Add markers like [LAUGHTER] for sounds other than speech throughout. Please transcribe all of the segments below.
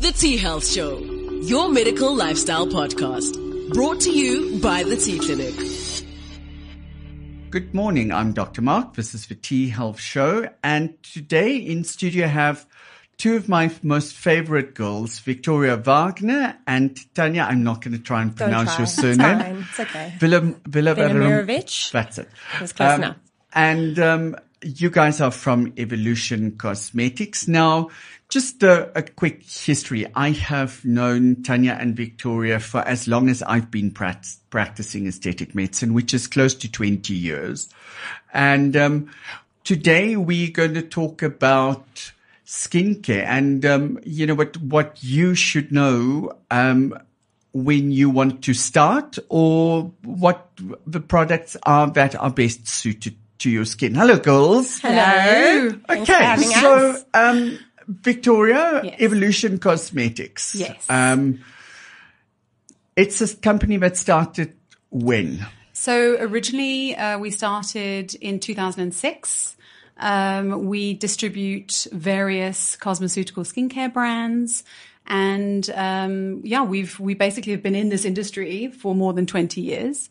The T Health Show, your medical lifestyle podcast, brought to you by the T Clinic. Good morning. I'm Dr. Mark. This is the T Health Show. And today in studio I have two of my most favorite girls, Victoria Wagner and Tanya. I'm not going to try and pronounce try. your It's surname. fine. It's okay. Villa, Villa Velimirovic. That's it. That's close Um, enough. And um, you guys are from Evolution Cosmetics. Now, just a, a quick history. I have known Tanya and Victoria for as long as I've been prac- practicing aesthetic medicine, which is close to 20 years. And um, today we're going to talk about skincare and, um, you know, what, what you should know um, when you want to start or what the products are that are best suited to your skin. Hello, girls. Hello. Thanks for Okay, having so us. um, Victoria, Yes. Evolution Cosmetics. Yes. Um, it's a company that started when? So originally, uh, we started in 2006. Um, we distribute various cosmeceutical skincare brands. And um, yeah, we've we basically have been in this industry for more than 20 years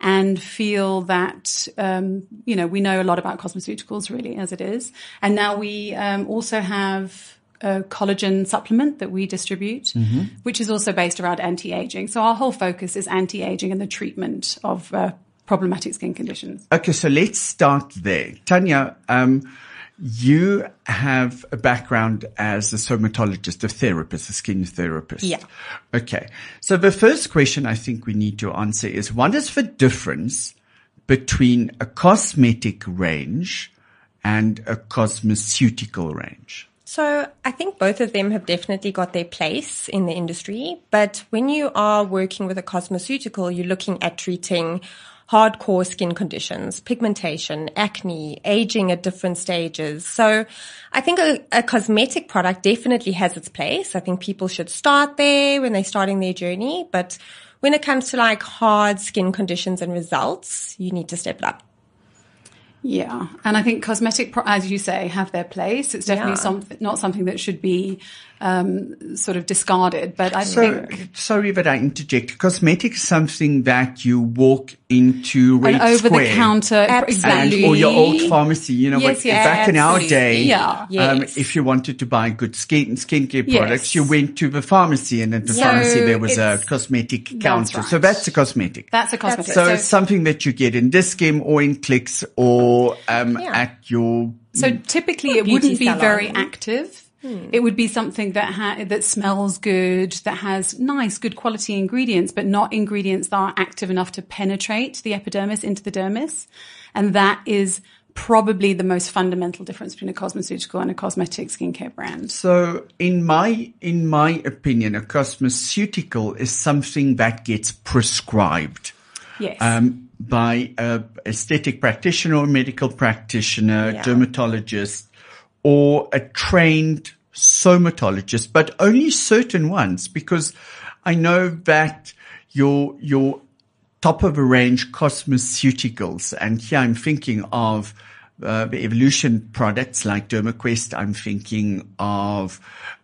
and feel that um, you know we know a lot about cosmeceuticals really as it is. And now we um, also have a collagen supplement that we distribute, which is also based around anti-aging. So our whole focus is anti-aging and the treatment of uh, problematic skin conditions. Okay, so let's start there. Tanya, um, you have a background as a somatologist, a therapist, a skin therapist. Yeah. Okay. So the first question I think we need to answer is what is the difference between a cosmetic range and a cosmeceutical range? So I think both of them have definitely got their place in the industry. But when you are working with a cosmeceutical, you're looking at treating hardcore skin conditions, pigmentation, acne, aging at different stages. So I think a, a cosmetic product definitely has its place. I think people should start there when they're starting their journey. But when it comes to like hard skin conditions and results, you need to step it up. Yeah, and I think cosmetic, pro- as you say, have their place. It's definitely Yeah. something, not something that should be um, sort of discarded. But I So, think sorry that I interject. Cosmetic is something that you walk into Red an over Square. the counter, exactly, And, or your old pharmacy, you know, Yes, yes, back in our day, Yeah. um, Yes. if you wanted to buy good skin skincare Yes. products, you went to the pharmacy, and at the So pharmacy there was a cosmetic counter. right. So that's a cosmetic. That's a cosmetic. so, So, it's something that you get in Dis-Chem or in Clicks or um, Yeah. at your. so typically, it wouldn't be salon. very active. It would be something that ha- that smells good, that has nice, good quality ingredients, but not ingredients that are active enough to penetrate the epidermis into the dermis, and that is probably the most fundamental difference between a cosmeceutical and a cosmetic skincare brand. So, in my in my opinion, a cosmeceutical is something that gets prescribed. Yes. um, by a aesthetic practitioner medical practitioner, Yeah. dermatologist, or a trained somatologist, but only certain ones, because I know that your your top of the range cosmeceuticals, and here I'm thinking of uh, the evolution products like DermaQuest. I'm thinking of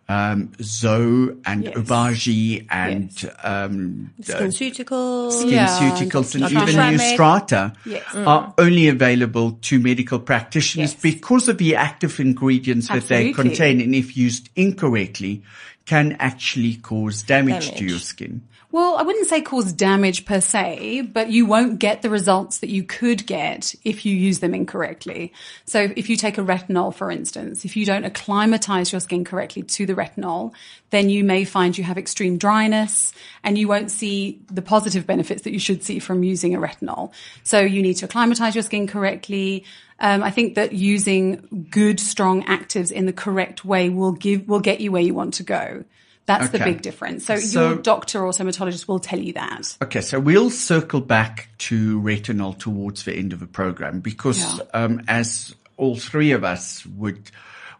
um, Zoe and Yes. Obagi and Yes. um, SkinCeuticals. Yeah, SkinCeuticals and even Schramme. NeoStrata Yes. are only available to medical practitioners Yes. because of the active ingredients that they contain and if used incorrectly can actually cause damage, to your skin. Well, I wouldn't say cause damage per se, but you won't get the results that you could get if you use them incorrectly. So if you take a retinol, for instance, if you don't acclimatize your skin correctly to the retinol, then you may find you have extreme dryness and you won't see the positive benefits that you should see from using a retinol. So you need to acclimatize your skin correctly. Um, I think that using good, strong actives in the correct way will give, will get you where you want to go. That's the big difference. So, So- your doctor or somatologist will tell you that. Okay, so we'll circle back to retinol towards the end of the program because, Yeah. um, as all three of us would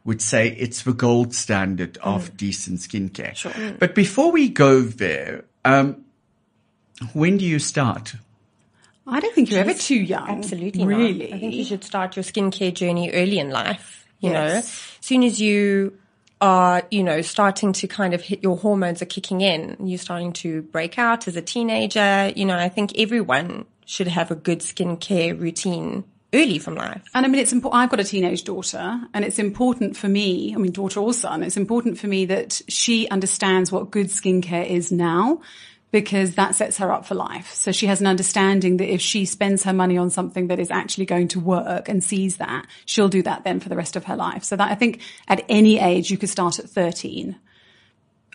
would say, it's the gold standard of decent skincare. Sure. But before we go there, um, when do you start? I don't think you're ever too young. Absolutely Really? not. I think you should start your skincare journey early in life. You Yes. know, as soon as you are, you know, starting to kind of hit your hormones are kicking in. You're starting to break out as a teenager. You know, I think everyone should have a good skincare routine early from life. And I mean, it's important. I've got a teenage daughter, and it's important for me. I mean, daughter or son. It's important for me that she understands what good skincare is now, because that sets her up for life. So she has an understanding that if she spends her money on something that is actually going to work and sees that, she'll do that then for the rest of her life. So that I think at any age you could start at 13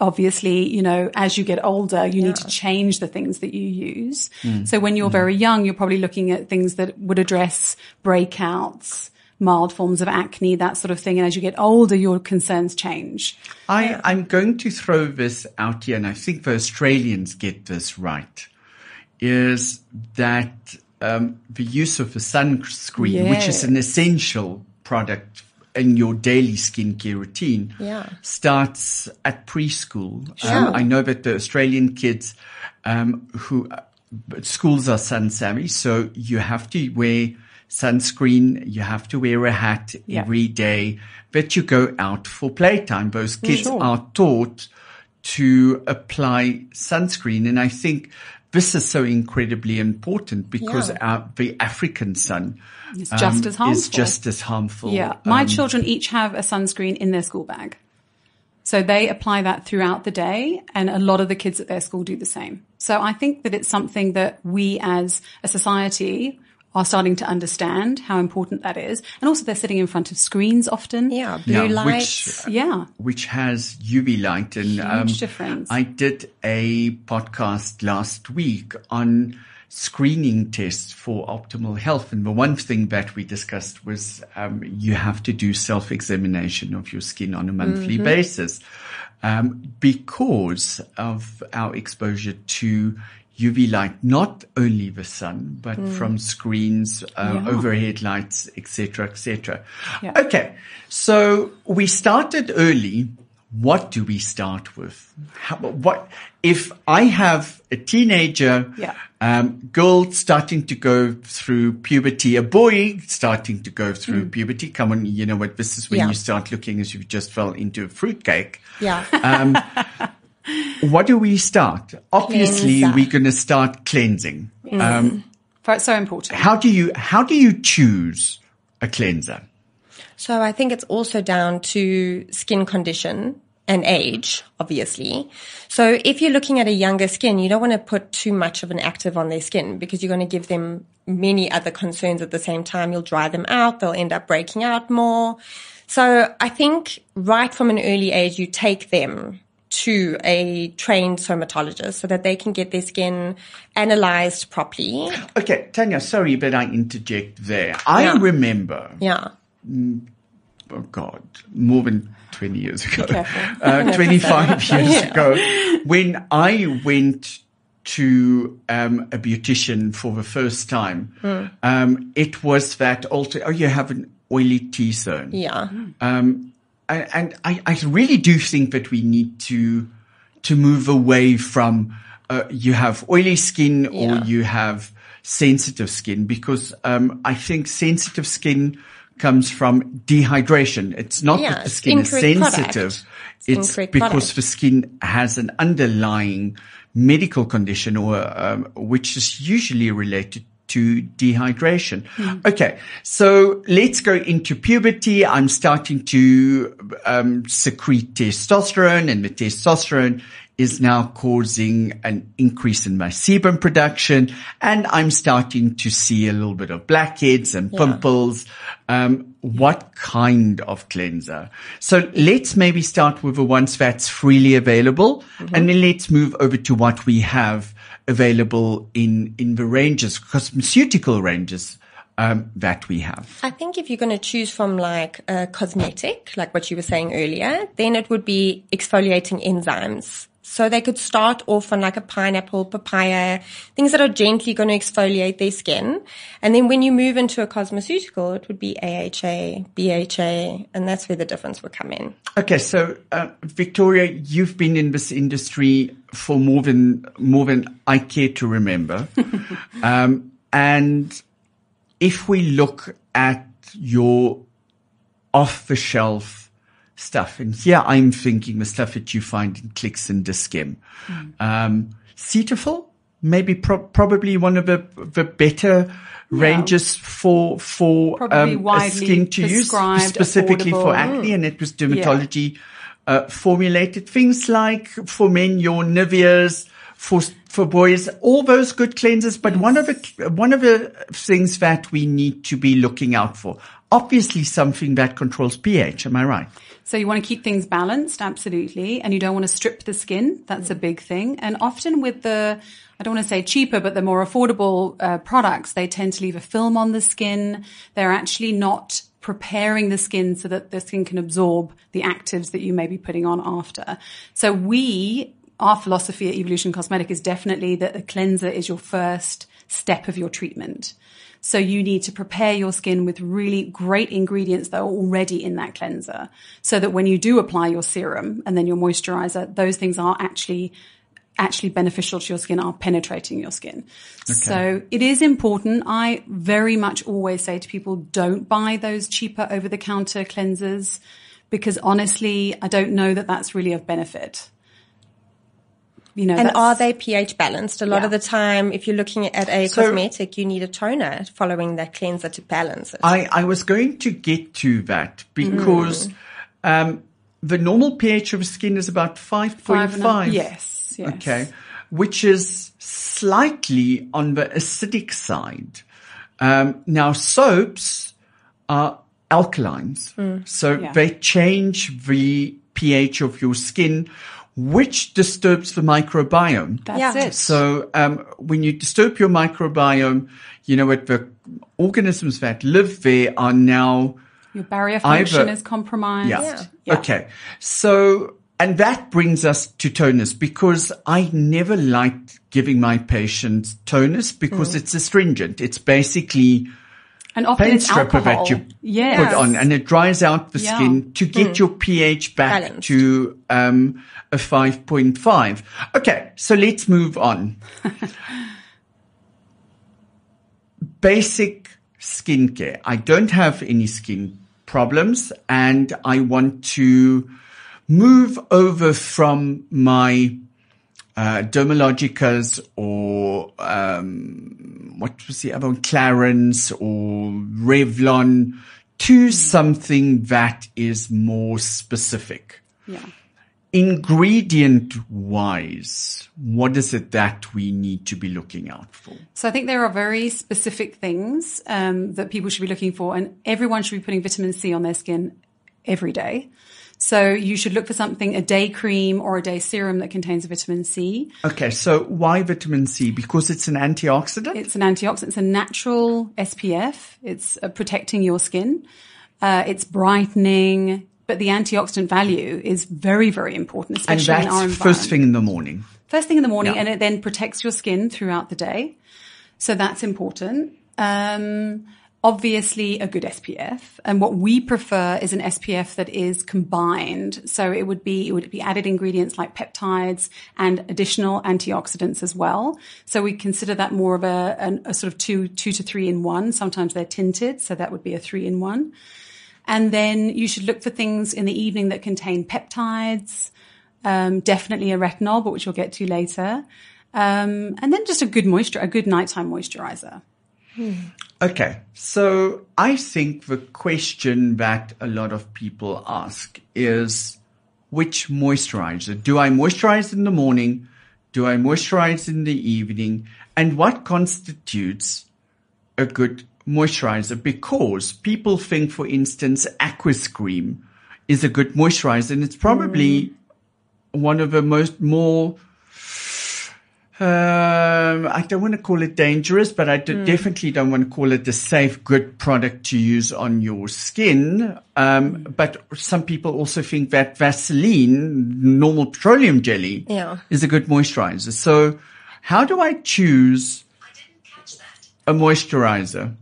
obviously, you know, as you get older, you yeah. need to change the things that you use. Mm. So when you're mm. very young, you're probably looking at things that would address breakouts, mild forms of acne, that sort of thing. And as you get older, your concerns change. I, I'm going to throw this out here, and I think the Australians get this right, is that um, the use of a sunscreen, yes. which is an essential product in your daily skincare routine yeah. starts at preschool. Sure. Um, I know that the Australian kids um, who uh, schools are sun savvy, so you have to wear sunscreen, you have to wear a hat yeah. every day that you go out for playtime. Those kids sure. are taught to apply sunscreen. And I think this is so incredibly important because yeah. our, the African sun it's um, just as harmful. Is just as harmful. Yeah. My um, children each have a sunscreen in their school bag. So they apply that throughout the day and a lot of the kids at their school do the same. So I think that it's something that we as a society are starting to understand how important that is. And also they're sitting in front of screens often. Yeah, blue yeah, lights. Which, yeah. Which has UV light. And Huge um, difference. I did a podcast last week on screening tests for optimal health. And the one thing that we discussed was um, you have to do self-examination of your skin on a monthly mm-hmm. basis um, because of our exposure to UV light, not only the sun, but mm. from screens, uh, yeah. overhead lights, etc., etc. Yeah. Okay, so we started early what do we start with? How, what if I have a teenager, yeah. um, girl starting to go through puberty, a boy starting to go through mm. puberty? Come on, you know what? This is when you start looking as if you just fell into a fruitcake. Yeah. Um, [LAUGHS] what do we start? Obviously, Cleanser. we're going to start cleansing. Mm. Um, it's so important. How do you how do you choose a cleanser? So I think it's also down to skin condition and age, obviously. So if you're looking at a younger skin, you don't want to put too much of an active on their skin because you're going to give them many other concerns at the same time. You'll dry them out. They'll end up breaking out more. So I think right from an early age, you take them to a trained dermatologist so that they can get their skin analyzed properly. Okay, Tanya, sorry, but I interject there. I yeah. remember. Yeah oh God, more than 20 years ago, [LAUGHS] uh, 25 years yeah. ago, when I went to um, a beautician for the first time, mm. um, it was that alter, oh, you have an oily T-zone. Yeah. Um, and, and I, I, really do think that we need to, to move away from, uh, you have oily skin or yeah. you have sensitive skin because, um, I think sensitive skin, comes from dehydration. It's not yeah, that the skin is sensitive. It's, it's because product. the skin has an underlying medical condition or, um, which is usually related to dehydration. Mm. Okay. So let's go into puberty. I'm starting to um, secrete testosterone and the testosterone is now causing an increase in my sebum production and I'm starting to see a little bit of blackheads and pimples. Yeah. Um, what kind of cleanser? So let's maybe start with the ones that's freely available mm-hmm. and then let's move over to what we have available in, in the ranges, cosmeceutical ranges. Um, that we have. I think if you're going to choose from like a cosmetic, like what you were saying earlier, then it would be exfoliating enzymes. So they could start off on like a pineapple, papaya, things that are gently going to exfoliate their skin. And then when you move into a cosmeceutical, it would be AHA, BHA, and that's where the difference would come in. Okay. So, uh, Victoria, you've been in this industry for more than, more than I care to remember. [LAUGHS] um, and if we look at your off the shelf stuff. And here I'm thinking the stuff that you find in Clicks and Dis-Chem. Um, Cetaphil, maybe pro- probably one of the, the better ranges for, for, um, a skin to use specifically for affordable. acne. And it was dermatology, uh, formulated things like for men, your Nivea's, for, for boys, all those good cleansers. But one of the, one of the things that we need to be looking out for, obviously something that controls pH. Am I right? So you want to keep things balanced, absolutely. And you don't want to strip the skin. That's a big thing. And often with the, I don't want to say cheaper, but the more affordable uh, products, they tend to leave a film on the skin. They're actually not preparing the skin so that the skin can absorb the actives that you may be putting on after. So we, our philosophy at Evolution Cosmetic is definitely that the cleanser is your first step of your treatment. So you need to prepare your skin with really great ingredients that are already in that cleanser so that when you do apply your serum and then your moisturizer, those things are actually actually beneficial to your skin are penetrating your skin. So it is important. I very much always say to people, don't buy those cheaper over the counter cleansers because honestly, I don't know that that's really of benefit. You know, And are they pH balanced? A lot Yeah. of the time, if you're looking at a So- cosmetic, you need a toner following that cleanser to balance it. I, I was going to get to that because um, the normal pH of skin is about 5.5. Five and a- Yes, yes. Okay. Which is slightly on the acidic side. Um, now soaps are alkalines. So Yeah. they change the pH of your skin, which disturbs the microbiome. That's Yeah. it. So um, when you disturb your microbiome, you know what the organisms that live there are now Your barrier function Either- is compromised. yeah. Yeah. Okay. So and that brings us to toners because I never liked giving my patients toners because it's astringent. It's basically And often paint stripper that you yes. put on and it dries out the Yeah. skin to get your pH back Balanced. to um, a 5.5. Okay, so let's move on. [LAUGHS] Basic skincare. I don't have any skin problems and I want to move over from my uh, Dermalogicas or um, what was the other one? Clarins or Revlon to something that is more specific. Yeah. Ingredient wise, what is it that we need to be looking out for? So I think there are very specific things um, that people should be looking for, and everyone should be putting vitamin C on their skin every day. So you should look for something, a day cream or a day serum that contains vitamin C. Okay, so why vitamin C? Because it's an antioxidant? It's an antioxidant. It's a natural SPF. It's uh, protecting your skin. Uh, it's brightening, but the antioxidant value is very, very important, and especially in our that's environment. first thing in the morning. First thing in the morning, Yeah. and it then protects your skin throughout the day. So that's important. Um, obviously, a good SPF, and what we prefer is an SPF that is combined. So it would be it would be added ingredients like peptides and additional antioxidants as well. So we consider that more of a, an, a sort of two two to three in one. Sometimes they're tinted, so that would be a three in one. And then you should look for things in the evening that contain peptides um, definitely a retinol, but which we'll get to later. Um, and then just a good moisture, a good nighttime moisturizer. Hmm. Okay, so I think the question that a lot of people ask is which moisturizer? Do I moisturize in the morning? Do I moisturize in the evening? And what constitutes a good moisturizer? Because people think, for instance, Aqueous Cream is a good moisturizer and it's probably hmm. one of the most more um, I don't want to call it dangerous, but I d- definitely don't want to call it a safe, good product to use on your skin. Um, but some people also think that Vaseline, normal petroleum jelly, Yeah. is a good moisturizer. So how do I choose a moisturizer?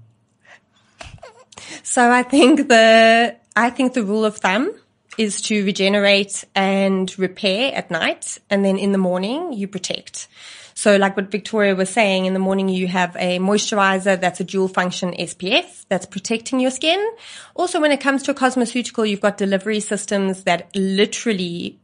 So I think the I think the rule of thumb is to regenerate and repair at night. And then in the morning, you protect. So like what Victoria was saying, in the morning you have a moisturizer that's a dual function SPF that's protecting your skin. Also, when it comes to a cosmeceutical, you've got delivery systems that literally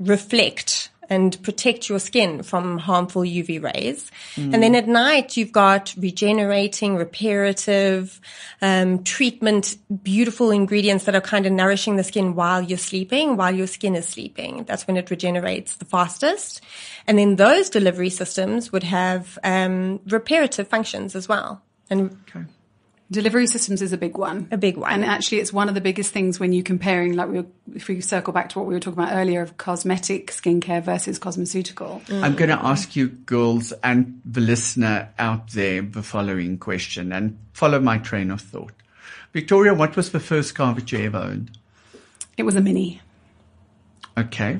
reflect and protect your skin from harmful UV rays. Mm. And then at night, you've got regenerating, reparative, um, treatment, beautiful ingredients that are kind of nourishing the skin while you're sleeping, while your skin is sleeping. That's when it regenerates the fastest. And then those delivery systems would have um, reparative functions as well. And okay. Delivery systems is a big one. A big one. And actually, it's one of the biggest things when you're comparing, like, we were, if we circle back to what we were talking about earlier of cosmetic skincare versus cosmeceutical. Mm. I'm going to ask you, girls, and the listener out there, the following question and follow my train of thought. Victoria, what was the first car that you ever owned? It was a Mini. Okay.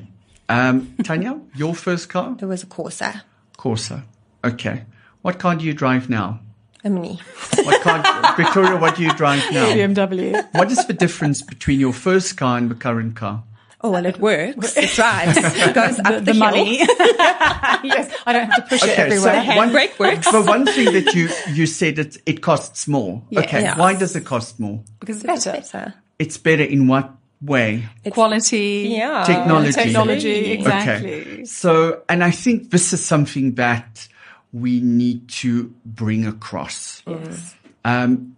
Um, [LAUGHS] Tanya, your first car? It was a Corsa. Corsa. Okay. What car do you drive now? A Mini. What car, Victoria, what do you drive now? BMW. What is the difference between your first car and the current car? Oh, well, it works. It drives. [LAUGHS] It goes up the, the, the money. [LAUGHS] yes, I don't have to push okay, it everywhere. So one, Handbrake works. But one thing that you, you said it, it costs more. Yeah, okay. Yes. Why does it cost more? Because it's better. It's better. It's better in what way? It's Quality. Yeah. Technology. Technology. Exactly. Okay. So, and I think this is something that we need to bring across. Yes. Um,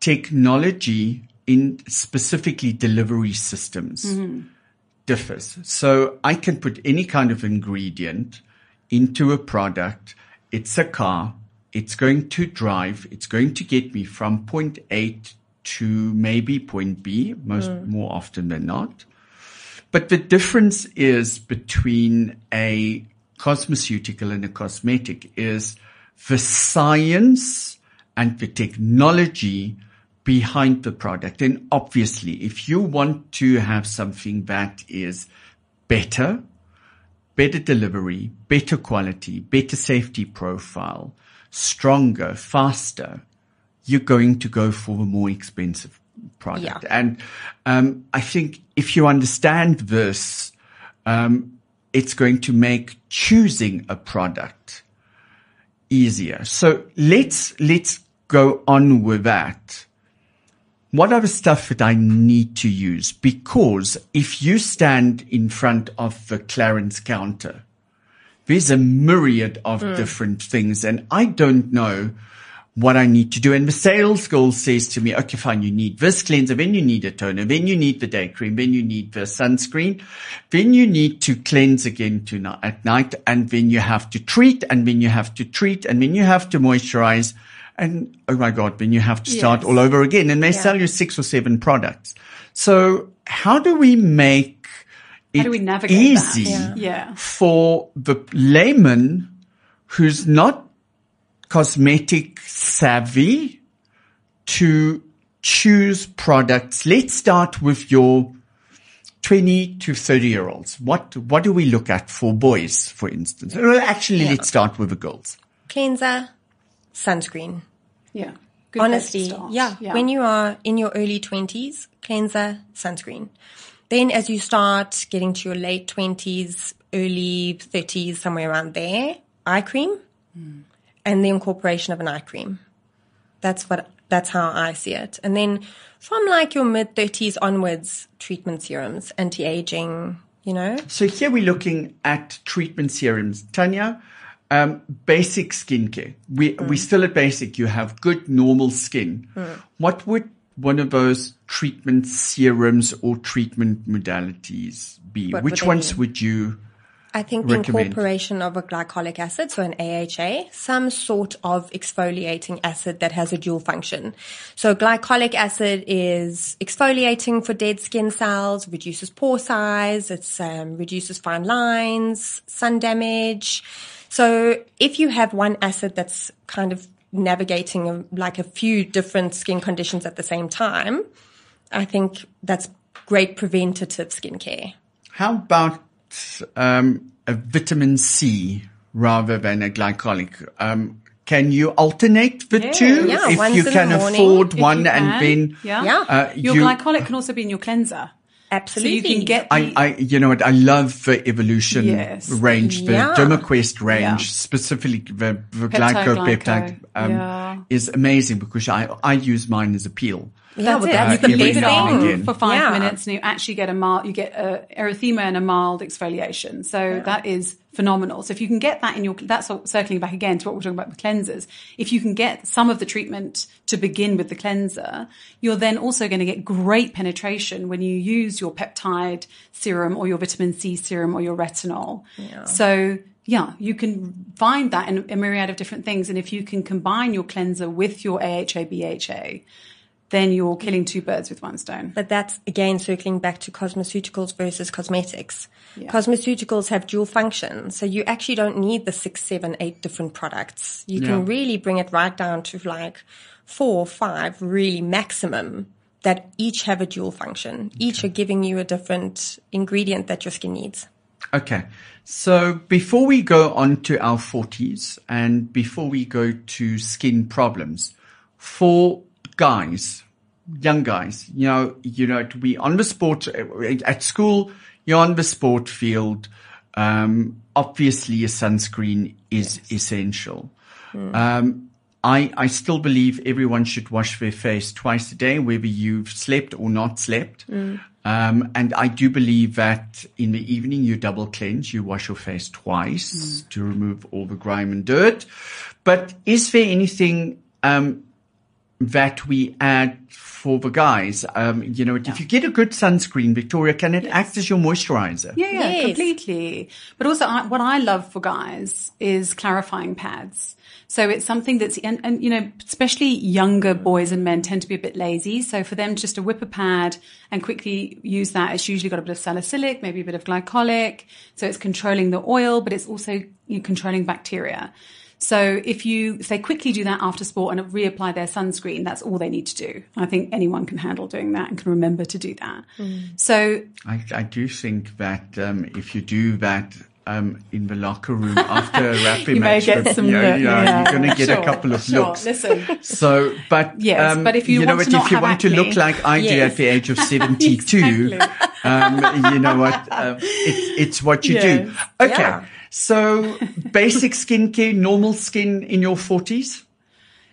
technology in specifically delivery systems mm-hmm. differs. So I can put any kind of ingredient into a product. It's a car. It's going to drive. It's going to get me from point A to maybe point B, most mm. more often than not. But the difference is between a cosmeceutical and a cosmetic is the science and the technology behind the product. And obviously, if you want to have something that is better, better delivery, better quality, better safety profile, stronger, faster, you're going to go for the more expensive product. Yeah. And um, I think if you understand this, um, it's going to make choosing a product easier. So let's, let's go on with that. What are the stuff that I need to use? Because if you stand in front of the Clarins counter, there's a myriad of mm. different things and I don't know what I need to do. And the sales girl says to me, okay, fine, you need this cleanser, then you need a toner, then you need the day cream, then you need the sunscreen, then you need to cleanse again to at night, and then you have to treat, and then you have to treat, and then you have to moisturize. And oh my God, then you have to start yes. all over again. And they yeah. sell you six or seven products. So how do we make it easy yeah. Yeah. for the layman who's not cosmetic savvy to choose products. Let's start with your 20 to 30 year olds. What, what do we look at for boys, for instance? Well, actually, yeah. let's start with the girls. Cleanser, sunscreen. Yeah. Good Honestly, yeah, yeah. When you are in your early 20s, cleanser, sunscreen. Then as you start getting to your late 20s, early 30s, somewhere around there, eye cream. Mm and the incorporation of an eye cream. That's what, that's how I see it. And then from like your mid thirties onwards, treatment serums, anti-aging, you know? So here we're looking at treatment serums. Tanya, um, basic skincare. We, mm. we still at basic. You have good normal skin. Mm. What would one of those treatment serums or treatment modalities be? What Which would ones would you I think the incorporation of a glycolic acid, so an AHA, some sort of exfoliating acid that has a dual function. So glycolic acid is exfoliating for dead skin cells, reduces pore size, it um, reduces fine lines, sun damage. So if you have one acid that's kind of navigating a, like a few different skin conditions at the same time, I think that's great preventative skincare. How about um, a vitamin C rather than a glycolic. Um, can you alternate the yeah, two yeah, if you can afford one and then yeah, yeah. Uh, your you, glycolic can also be in your cleanser. Absolutely. So you can get the, I, I, you know what? I love the evolution Yes. range, the Yeah. DermaQuest range, Yeah. specifically the, the Peptide glycopeptide, glyco. um, Yeah. is amazing because I, I use mine as a peel. Yeah, That's well, it. Uh, you can the every leave it best now and on for five Yeah. minutes and you actually get a mild, you get a erythema and a mild exfoliation. So that is phenomenal. So if you can get that in your, that's all- circling back again to what we're talking about with cleansers. If you can get some of the treatment to begin with the cleanser, you're then also going to get great penetration when you use your peptide serum or your vitamin C serum or your retinol. Yeah. So yeah, you can find that in a myriad of different things. And if you can combine your cleanser with your AHA, BHA, then you're killing two birds with one stone. But that's again circling back to cosmeceuticals versus cosmetics. Cosmeceuticals have dual function, so you actually don't need the six, seven, eight different products. You Yeah. can really bring it right down to like four or five, really maximum, that each have a dual function. Each are giving you a different ingredient that your skin needs. Okay. So before we go on to our forties and before we go to skin problems, for guys, young guys, you know, you know, to be on the sport at school, you're on the sport field. Um, obviously a sunscreen is essential. Um, I, I still believe everyone should wash their face twice a day, whether you've slept or not slept. Um, and I do believe that in the evening you double cleanse, you wash your face twice to remove all the grime and dirt. But is there anything, um, that we add for the guys? Um, you know, if you get a good sunscreen, Victoria, can it act as your moisturizer? Yeah, yeah, Yes. completely. But also, I, what I love for guys is clarifying pads. So it's something that's, and, and you know, especially younger boys and men tend to be a bit lazy. So for them just to whip a pad and quickly use that, it's usually got a bit of salicylic, maybe a bit of glycolic. So it's controlling the oil, but it's also you know, controlling bacteria. So if you, if they quickly do that after sport and reapply their sunscreen, that's all they need to do. I think anyone can handle doing that and can remember to do that. So I, I do think that um, if you do that um, in the locker room after a [LAUGHS] rugby You may match, get with- some you know, look, you know, yeah. you're going to get Sure, a couple of sure. looks. Listen. So, but [LAUGHS] Yes, um, but if you know want what, to if you have want to look like I do Yes. at the age of [LAUGHS] 72, um, you know what, um, it's it's what you do. Okay, Yeah. So basic [LAUGHS] skincare, normal skin in your 40s.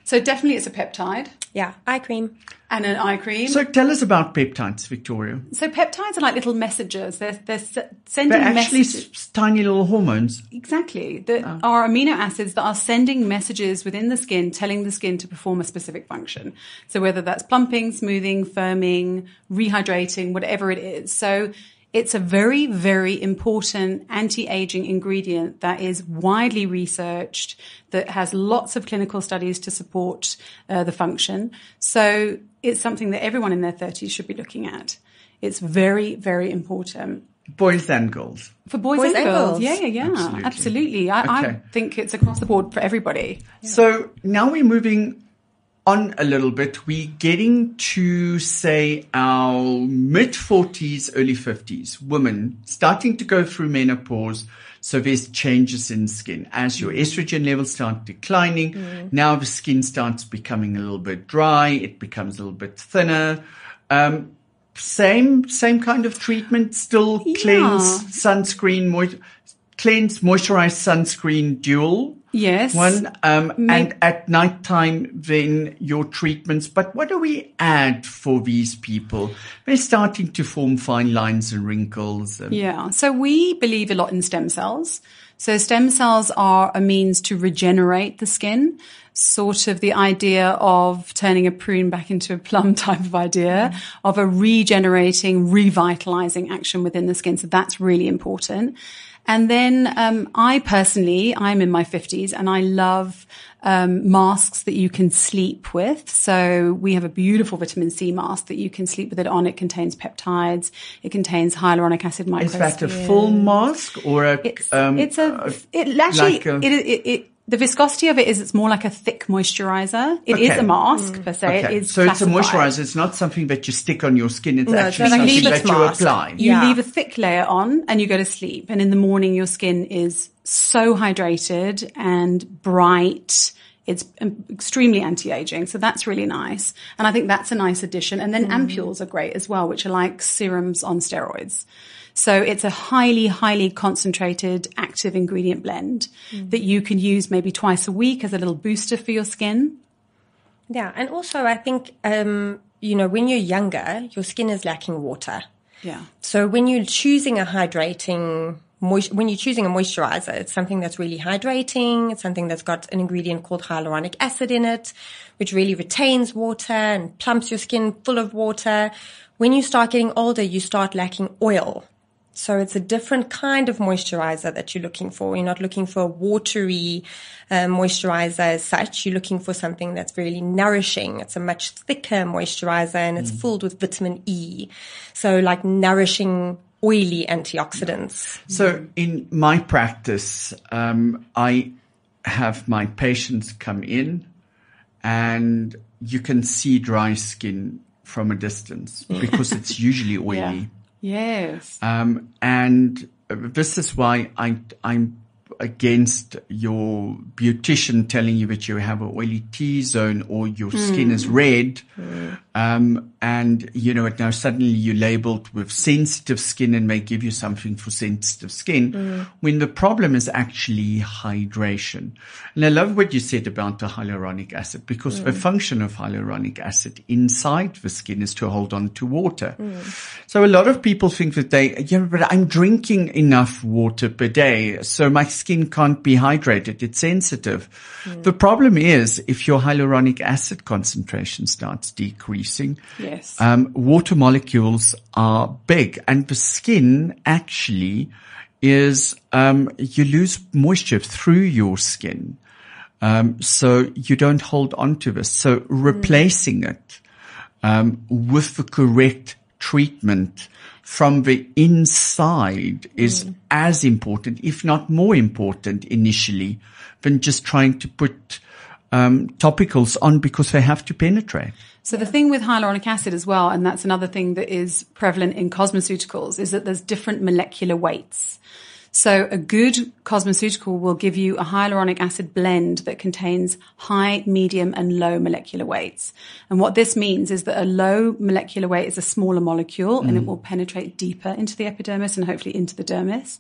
So definitely it's a peptide Yeah, eye cream. and an eye cream. So tell us about peptides, Victoria. So peptides are like little messengers. They're, they're sending They're actually messages. s- tiny little hormones. Exactly. That are oh. amino acids that are sending messages within the skin, telling the skin to perform a specific function. So whether that's plumping, smoothing, firming, rehydrating, whatever it is. So it's a very, very important anti-aging ingredient that is widely researched, that has lots of clinical studies to support uh, the function. So it's something that everyone in their 30s should be looking at. It's very, very important. Boys and girls. For boys, Boys and and girls. girls. Yeah, yeah, yeah. Absolutely. Absolutely. I, I think it's across the board for everybody. So now we're moving on a little bit. We're getting to say our mid 40s, early 50s, women starting to go through menopause. So there's changes in skin as your estrogen levels start declining. Now the skin starts becoming a little bit dry. It becomes a little bit thinner. Um, same, same kind of treatment, still cleanse, sunscreen, moist, cleanse, moisturize, sunscreen, dual Yes. one. Um, May- and at nighttime, then your treatments. But what do we add for these people? They're starting to form fine lines and wrinkles. And Yeah. So we believe a lot in stem cells. So stem cells are a means to regenerate the skin, sort of the idea of turning a prune back into a plum [LAUGHS] type of idea of a regenerating, revitalizing action within the skin. So that's really important. And then um, I personally, I'm in my 50s and I love um, masks that you can sleep with. So we have a beautiful vitamin C mask that you can sleep with it on. It contains peptides. It contains hyaluronic acid is that a full mask or a? It's, um, it's a, it actually, like a- it, it, it, the viscosity of it is it's more like a thick moisturizer. It is Okay. a mask per se. Okay, is so it's a moisturizer. It's not something that you stick on your skin. It's No, it's actually like a something Liebes that you mask. apply. You Yeah. leave a thick layer on and you go to sleep. And in the morning, your skin is so hydrated and bright. It's um, extremely anti-aging, so that's really nice. And I think that's a nice addition. And then ampules are great as well, which are like serums on steroids. So it's a highly, highly concentrated active ingredient blend that you can use maybe twice a week as a little booster for your skin. Yeah, and also I think um, you know when you're younger, your skin is lacking water. Yeah. So when you're choosing a hydrating moist, when you're choosing a moisturizer, it's something that's really hydrating. It's something that's got an ingredient called hyaluronic acid in it, which really retains water and plumps your skin full of water. When you start getting older, you start lacking oil. So it's a different kind of moisturizer that you're looking for. You're not looking for a watery uh, moisturizer as such. You're looking for something that's really nourishing. It's a much thicker moisturizer and it's filled with vitamin E. So like nourishing oily antioxidants. So in my practice, um, I have my patients come in and you can see dry skin from a distance [LAUGHS] because it's usually oily. Yes. Um, and this is why I, I'm against your beautician telling you that you have an oily T zone or your skin is hmm. red. Hmm. Um, and you know, now suddenly you're labeled with sensitive skin and may give you something for sensitive skin hmm. when the problem is actually hydration. And I love what you said about the hyaluronic acid because the function of hyaluronic acid inside the skin is to hold on to water. So a lot of people think that they, yeah, but I'm drinking enough water per day. So my skin can't be hydrated. It's sensitive. The problem is if your hyaluronic acid concentration starts decreasing, Yes. um, water molecules are big and the skin actually is, um, you lose moisture through your skin. Um, so you don't hold on to this. So replacing it, um, with the correct treatment from the inside is as important, if not more important initially than just trying to put, um, topicals on because they have to penetrate. So the thing with hyaluronic acid as well, and that's another thing that is prevalent in cosmeceuticals, is that there's different molecular weights. So a good cosmeceutical will give you a hyaluronic acid blend that contains high, medium, and low molecular weights. And what this means is that a low molecular weight is a smaller molecule and it mm. will penetrate deeper into the epidermis and hopefully into the dermis.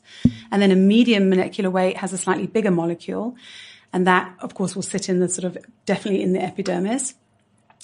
And then a medium molecular weight has a slightly bigger molecule. And that, of course, will sit in the sort of definitely in the epidermis.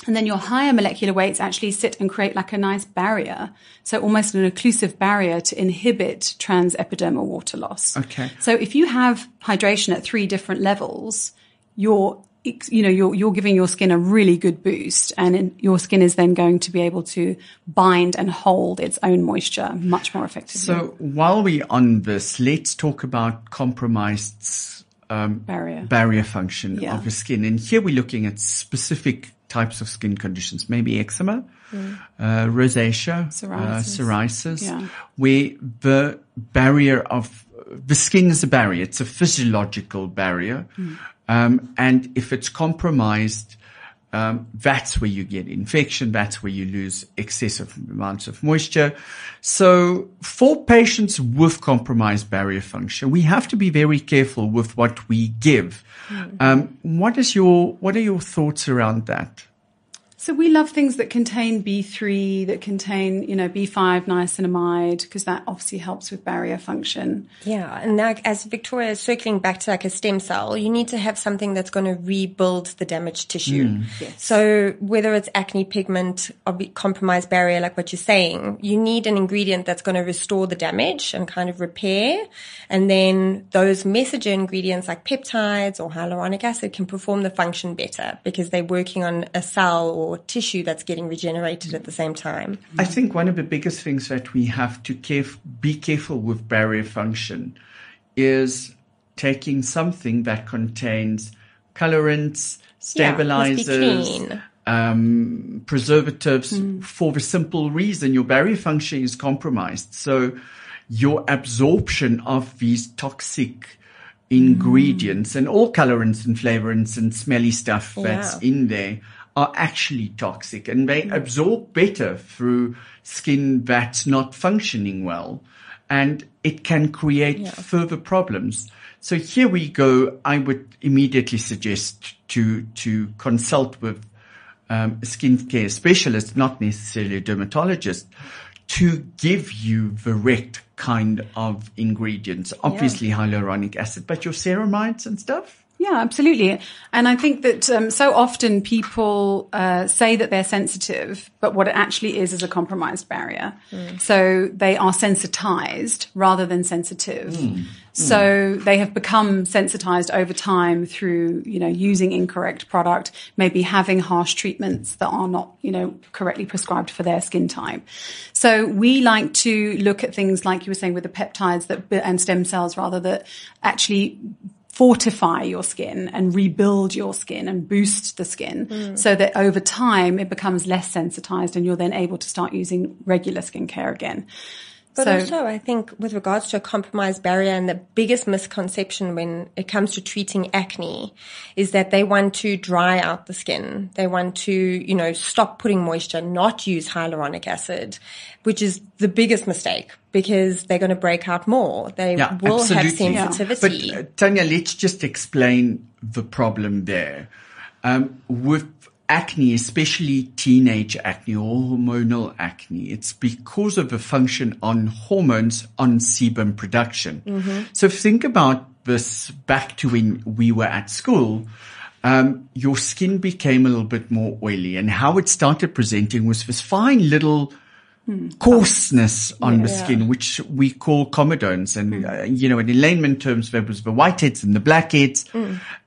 And then your higher molecular weights actually sit and create like a nice barrier. So almost an occlusive barrier to inhibit trans epidermal water loss. Okay. So if you have hydration at three different levels, you're, you know, you're, you're giving your skin a really good boost and in, your skin is then going to be able to bind and hold its own moisture much more effectively. So while we're on this, let's talk about compromised um, barrier. barrier function Yeah. of the skin. And here we're looking at specific types of skin conditions, maybe eczema, uh, rosacea, Psoriasis. Uh, psoriasis, Yeah. where the barrier of the skin is a barrier. It's a physiological barrier. Um, and if it's compromised, um, that's where you get infection. That's where you lose excessive amounts of moisture. So for patients with compromised barrier function, we have to be very careful with what we give. Um, what is your, what are your thoughts around that? So we love things that contain B3, that contain, you know, B5 niacinamide, because that obviously helps with barrier function. Yeah, and now as Victoria is circling back to like a stem cell, you need to have something that's going to rebuild the damaged tissue. Mm. So whether it's acne pigment or be- compromised barrier, like what you're saying, you need an ingredient that's going to restore the damage and kind of repair. And then those messenger ingredients like peptides or hyaluronic acid can perform the function better because they're working on a cell or tissue that's getting regenerated at the same time. I think one of the biggest things that we have to caref- be careful with barrier function is taking something that contains colorants, Yeah, stabilizers, clean. um, preservatives for the simple reason your barrier function is compromised. So your absorption of these toxic ingredients and all colorants and flavorants and smelly stuff that's in there are actually toxic and they absorb better through skin that's not functioning well. and it can create further problems. So here we go. I would immediately suggest to, to consult with um, a skincare specialist, not necessarily a dermatologist, to give you the right kind of ingredients. Obviously hyaluronic acid, but your ceramides and stuff? Yeah, absolutely. And I think that um, so often people uh, say that they're sensitive, but what it actually is is a compromised barrier. So they are sensitized rather than sensitive. So they have become sensitized over time through, you know, using incorrect product, maybe having harsh treatments that are not, you know, correctly prescribed for their skin type. So we like to look at things like you were saying with the peptides that and stem cells rather that actually fortify your skin and rebuild your skin and boost the skin mm. so that over time it becomes less sensitized and you're then able to start using regular skincare again. But so, also, I think with regards to a compromised barrier and the biggest misconception when it comes to treating acne is that they want to dry out the skin. They want to, you know, stop putting moisture, not use hyaluronic acid, which is the biggest mistake because they're going to break out more. They will have absolutely. sensitivity. But uh, Tanya, let's just explain the problem there. Um, with acne, especially teenage acne or hormonal acne, it's because of a function on hormones on sebum production. So think about this back to when we were at school. Um, your skin became a little bit more oily and how it started presenting was this fine little coarseness on the skin, which we call comedones. And, uh, you know, in layman terms, there was the whiteheads and the blackheads.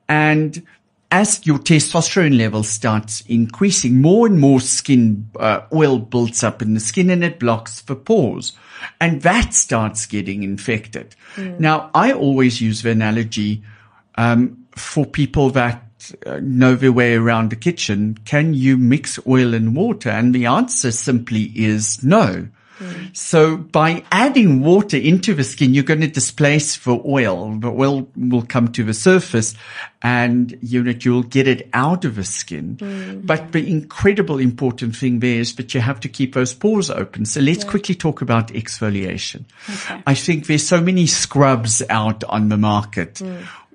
And as your testosterone level starts increasing, more and more skin uh, oil builds up in the skin and it blocks the pores. And that starts getting infected. Now, I always use the analogy um, for people that uh, know their way around the kitchen. Can you mix oil and water? And the answer simply is no. So by adding water into the skin, you're going to displace the oil. The oil will come to the surface and you know, you'll get it out of the skin. But the incredible important thing there is that you have to keep those pores open. So let's quickly talk about exfoliation. I think there's so many scrubs out on the market.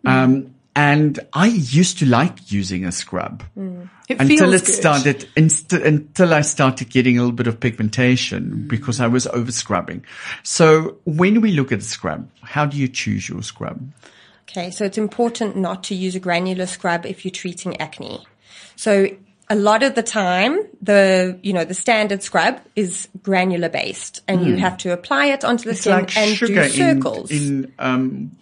Um, and I used to like using a scrub mm. It until feels it good. started inst- until I started getting a little bit of pigmentation mm. because I was over scrubbing. So when we look at a scrub, how do you choose your scrub? Okay, so it's important not to use a granular scrub if you're treating acne. So a lot of the time, the, you know, the standard scrub is granular based and you mm. have to apply it onto the It's skin like and do in, circles. in um,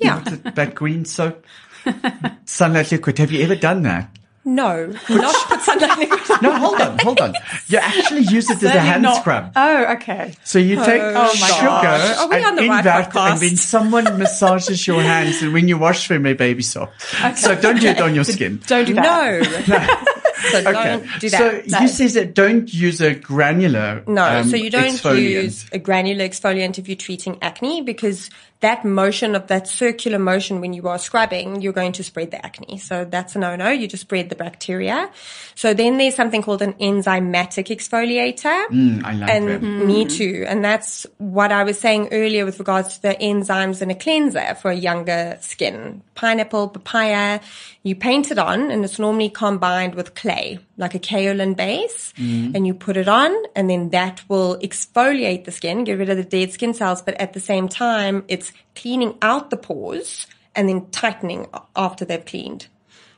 yeah. that green soap, [LAUGHS] sunlight liquid. Have you ever done that? No, not put sunlight liquid. No, hold on, hold on. You actually use it as a hand not- scrub. Oh, okay. So you oh take Oh sugar and on the in right that, podcast? and then someone massages your hands, and when you wash them, they baby soft. So don't do it on your skin. Don't do that. No. [LAUGHS] so don't do that. So you says that don't use a granular. No, um, so you don't exfoliant. use a granular exfoliant if you're treating acne because that motion of that circular motion when you are scrubbing, you're going to spread the acne. So that's a no-no. You just spread the bacteria. So then there's something called an enzymatic exfoliator. Mm, I like and them. me too. And that's what I was saying earlier with regards to the enzymes in a cleanser for a younger skin. Pineapple, papaya, you paint it on and it's normally combined with clay, like a kaolin base. And you put it on and then that will exfoliate the skin, get rid of the dead skin cells. But at the same time, it's cleaning out the pores and then tightening after they've cleaned.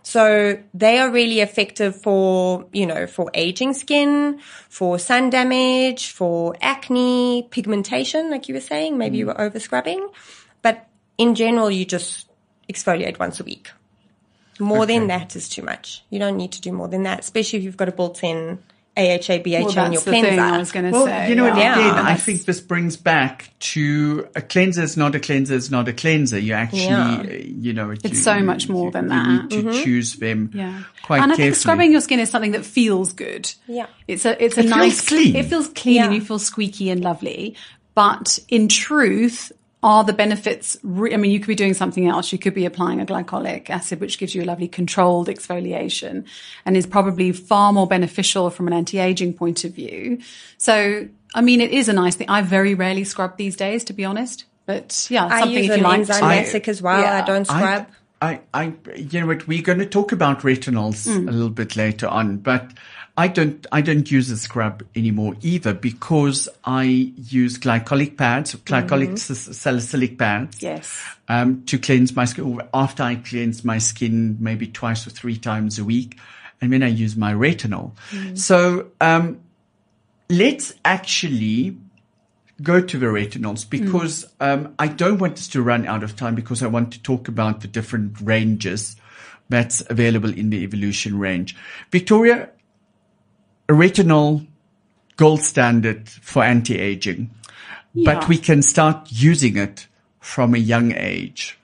So they are really effective for, you know, for aging skin, for sun damage, for acne, pigmentation, like you were saying, maybe you were over scrubbing. But in general, you just exfoliate once a week. More than that is too much. You don't need to do more than that, especially if you've got a built-in AHA, BHA Well, in your the thing I cleanser. was going to Well, say. you know, and Yeah. again, I think this brings back to a cleanser is not a cleanser is not a cleanser. You actually, Yeah. uh, you know, It's you- so much more you- than you that. need to choose them Yeah. quite and I carefully. think scrubbing your skin is something that feels good. Yeah. It's a it's a It feels nice clean. It feels clean and you feel squeaky and lovely. But in truth, are the benefits? Re- I mean, you could be doing something else. You could be applying a glycolic acid, which gives you a lovely controlled exfoliation and is probably far more beneficial from an anti-aging point of view. So, I mean, it is a nice thing. I very rarely scrub these days, to be honest. But yeah, I something use if you an like. enzymatic as well. Yeah. I don't scrub. I, I, you know what? We're going to talk about retinols Mm. a little bit later on, but I don't, I don't use a scrub anymore either because I use glycolic pads, glycolic Mm-hmm. s- salicylic pads. Yes. Um, to cleanse my skin or after I cleanse my skin maybe twice or three times a week. And then I use my retinol. So, um, let's actually go to the retinols because um, I don't want us to run out of time because I want to talk about the different ranges that's available in the evolution range. Victoria, a retinol gold standard for anti-aging, but we can start using it from a young age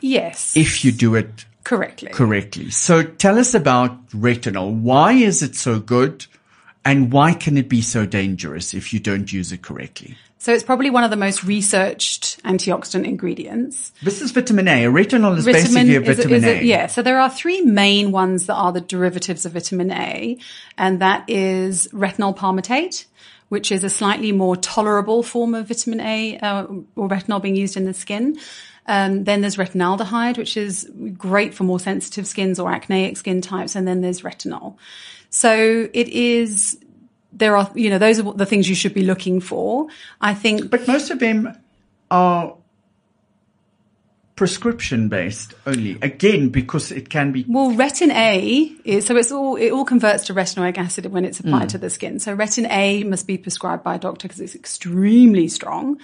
Yes. if you do it correctly. correctly. So tell us about retinol. Why is it so good? And why can it be so dangerous if you don't use it correctly? So it's probably one of the most researched antioxidant ingredients. This is vitamin A. A retinol is Vitamin basically a is vitamin is A. yeah. So there are three main ones that are the derivatives of vitamin A, and that is retinol palmitate, which is a slightly more tolerable form of vitamin A uh, or retinol being used in the skin. Um, then there's retinaldehyde, which is great for more sensitive skins or acneic skin types, and then there's retinol. So it is. There are, you know, those are the things you should be looking for. I think But most of them are prescription based only. Again, because it can be Well, retin A is so it's all it all converts to retinoic acid when it's applied mm. to the skin. So retin A must be prescribed by a doctor because it's extremely strong.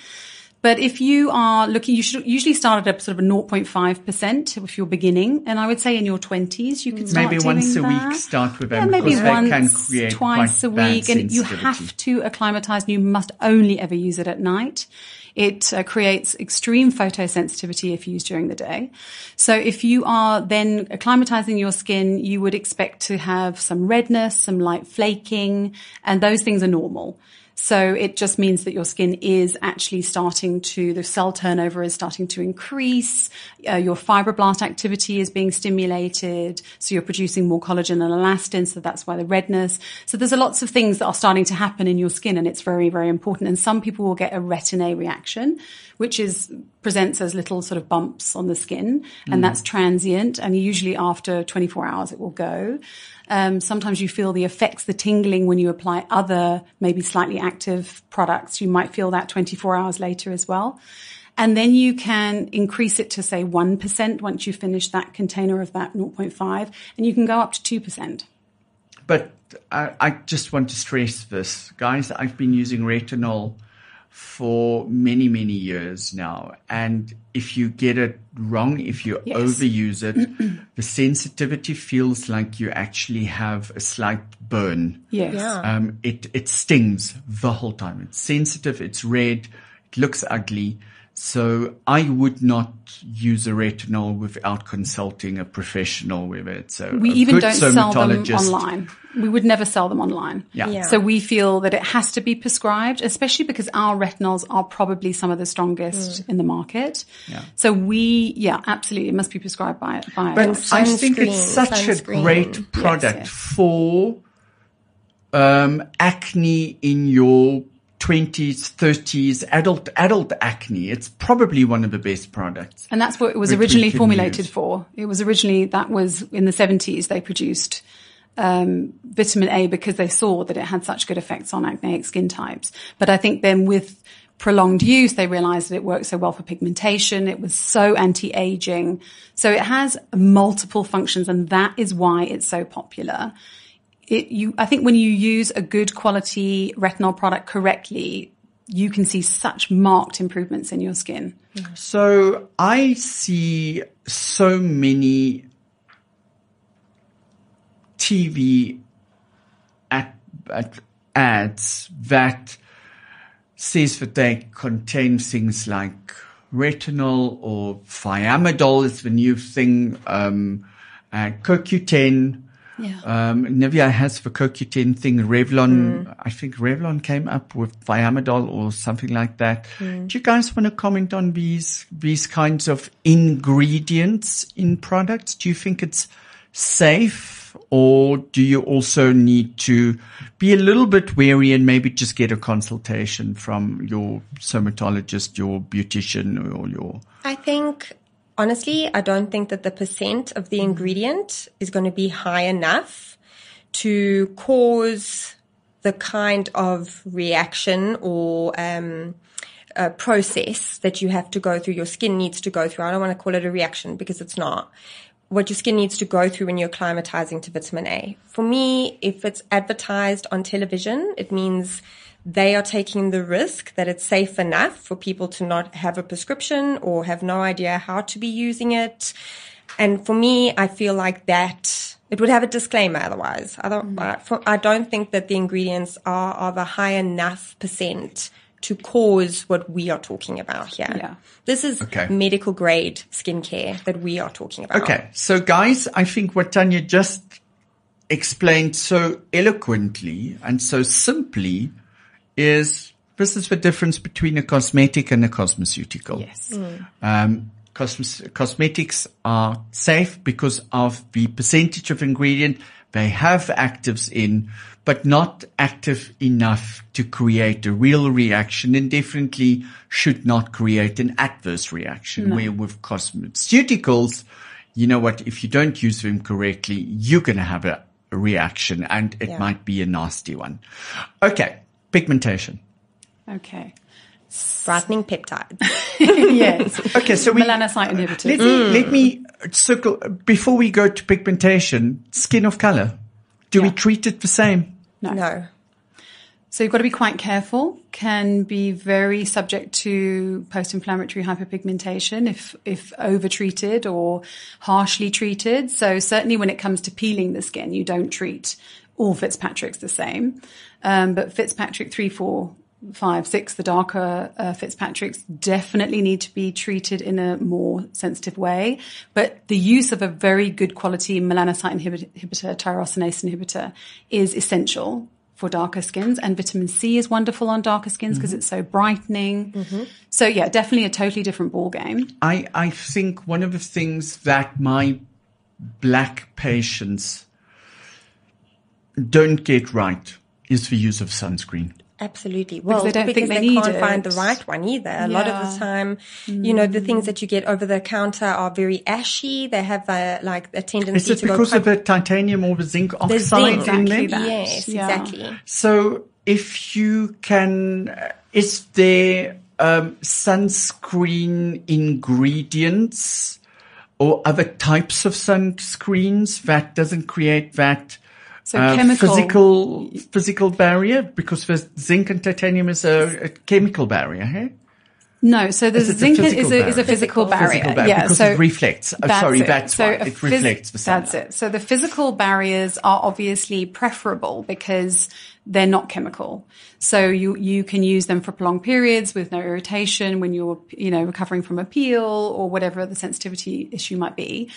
But if you are looking, you should usually start at a sort of a 0.5% if you're beginning. And I would say in your 20s, you could start maybe once a that. week start with Yeah, maybe because they can once, twice a week, and you have to acclimatize. And you must only ever use it at night. It uh, creates extreme photosensitivity if used during the day. So if you are then acclimatizing your skin, you would expect to have some redness, some light flaking, and those things are normal. So it just means that your skin is actually starting to, the cell turnover is starting to increase. Uh, your fibroblast activity is being stimulated. So you're producing more collagen and elastin. So that's why the redness. So there's a lots of things that are starting to happen in your skin and it's very, very important. And some people will get a retin A reaction, which is, presents as little sort of bumps on the skin and that's transient. And usually after 24 hours it will go. Um, sometimes you feel the effects, the tingling when you apply other maybe slightly active products. You might feel that 24 hours later as well. And then you can increase it to say 1% once you finish that container of that 0.5 and you can go up to 2%. But I, I just want to stress this, guys. I've been using retinol for many, many years now. And if you get it wrong, if you Yes. overuse it, [CLEARS THROAT] the sensitivity feels like you actually have a slight burn. Yes. Yeah. Um, it, it stings the whole time. It's sensitive. It's red. It looks ugly. So I would not use a retinol without consulting a professional with it. So We even don't sell them online. We would never sell them online. Yeah. Yeah. So we feel that it has to be prescribed, especially because our retinols are probably some of the strongest in the market. Yeah. So we, yeah, absolutely, it must be prescribed by by. a But doctor. I think it's Sunscreen, such a great product yes. for um, acne in your 20s, 30s, adult adult acne. It's probably one of the best products. And that's what it was originally formulated use. for. It was originally, that was in the 70s, they produced um, vitamin A because they saw that it had such good effects on acneic skin types. But I think then with prolonged use, they realized that it worked so well for pigmentation. It was so anti-aging. So it has multiple functions and that is why it's so popular. It, you, I think when you use a good quality retinol product correctly, you can see such marked improvements in your skin. So I see so many TV ads that says that they contain things like retinol or thiamidol is the new thing, um, uh, CoQ10. Yeah. Um, Nivea has the CoQ10 thing. Revlon, I think Revlon came up with Thiamidol or something like that. Do you guys want to comment on these, these kinds of ingredients in products? Do you think it's safe or do you also need to be a little bit wary and maybe just get a consultation from your somatologist, your beautician or your I think, honestly, I don't think that the percent of the ingredient is going to be high enough to cause the kind of reaction or um, uh, process that you have to go through, your skin needs to go through. I don't want to call it a reaction because it's not. What your skin needs to go through when you're acclimatizing to vitamin A. For me, if it's advertised on television, it means they are taking the risk that it's safe enough for people to not have a prescription or have no idea how to be using it. And for me, I feel like that it would have a disclaimer otherwise. I don't, mm-hmm. I, for, I don't think that the ingredients are of a high enough percent to cause what we are talking about here. Yeah. This is Okay. medical grade skincare that we are talking about. Okay, so guys, I think what Tanya just explained so eloquently and so simply is this is the difference between a cosmetic and a cosmeceutical. Yes. Um, cosmes- cosmetics are safe because of the percentage of ingredient they have actives in, but not active enough to create a real reaction and definitely should not create an adverse reaction. Where with cosmeceuticals, you know what, if you don't use them correctly, you're going to have a, a reaction and it Yeah. might be a nasty one. Okay. Pigmentation. Okay. Brightening peptides. [LAUGHS] yes. Okay. So we, Melanocyte inhibitors. Let me, let me circle before we go to pigmentation, skin of color. Do we treat it the same? no. So you've got to be quite careful. Can be very subject to post-inflammatory hyperpigmentation if if over-treated or harshly treated. So certainly when it comes to peeling the skin, you don't treat all Fitzpatrick's the same. Um, but Fitzpatrick three, four, five, six, the darker uh, Fitzpatricks definitely need to be treated in a more sensitive way. But the use of a very good quality melanocyte inhibitor, tyrosinase inhibitor, is essential for darker skins and vitamin C is wonderful on darker skins because it's so brightening. So yeah, definitely a totally different ball game. I, I think one of the things that my black patients don't get right is the use of sunscreen. Absolutely. Well, they don't because think they they, need can't find the right one either. A lot of the Yeah. time, you know, the things that you get over the counter are very ashy. They have a, like a tendency Is it to because go of the titanium or the zinc the oxide zinc. in Exactly there? that. Yes, Yeah. exactly. So if you can, uh, is there um, sunscreen ingredients or other types of sunscreens that doesn't create that So uh, chemical- physical physical barrier? Because the zinc and titanium is a, a chemical barrier. Hey? No, so the Is it a zinc is a, is a barrier? physical barrier. Physical barrier, Yeah, because so it reflects. Oh, sorry, that's why. a It phys- reflects the That's it. So the physical barriers are obviously preferable because they're not chemical. So you you can use them for prolonged periods with no irritation when you're you know recovering from a peel or whatever the sensitivity issue might be.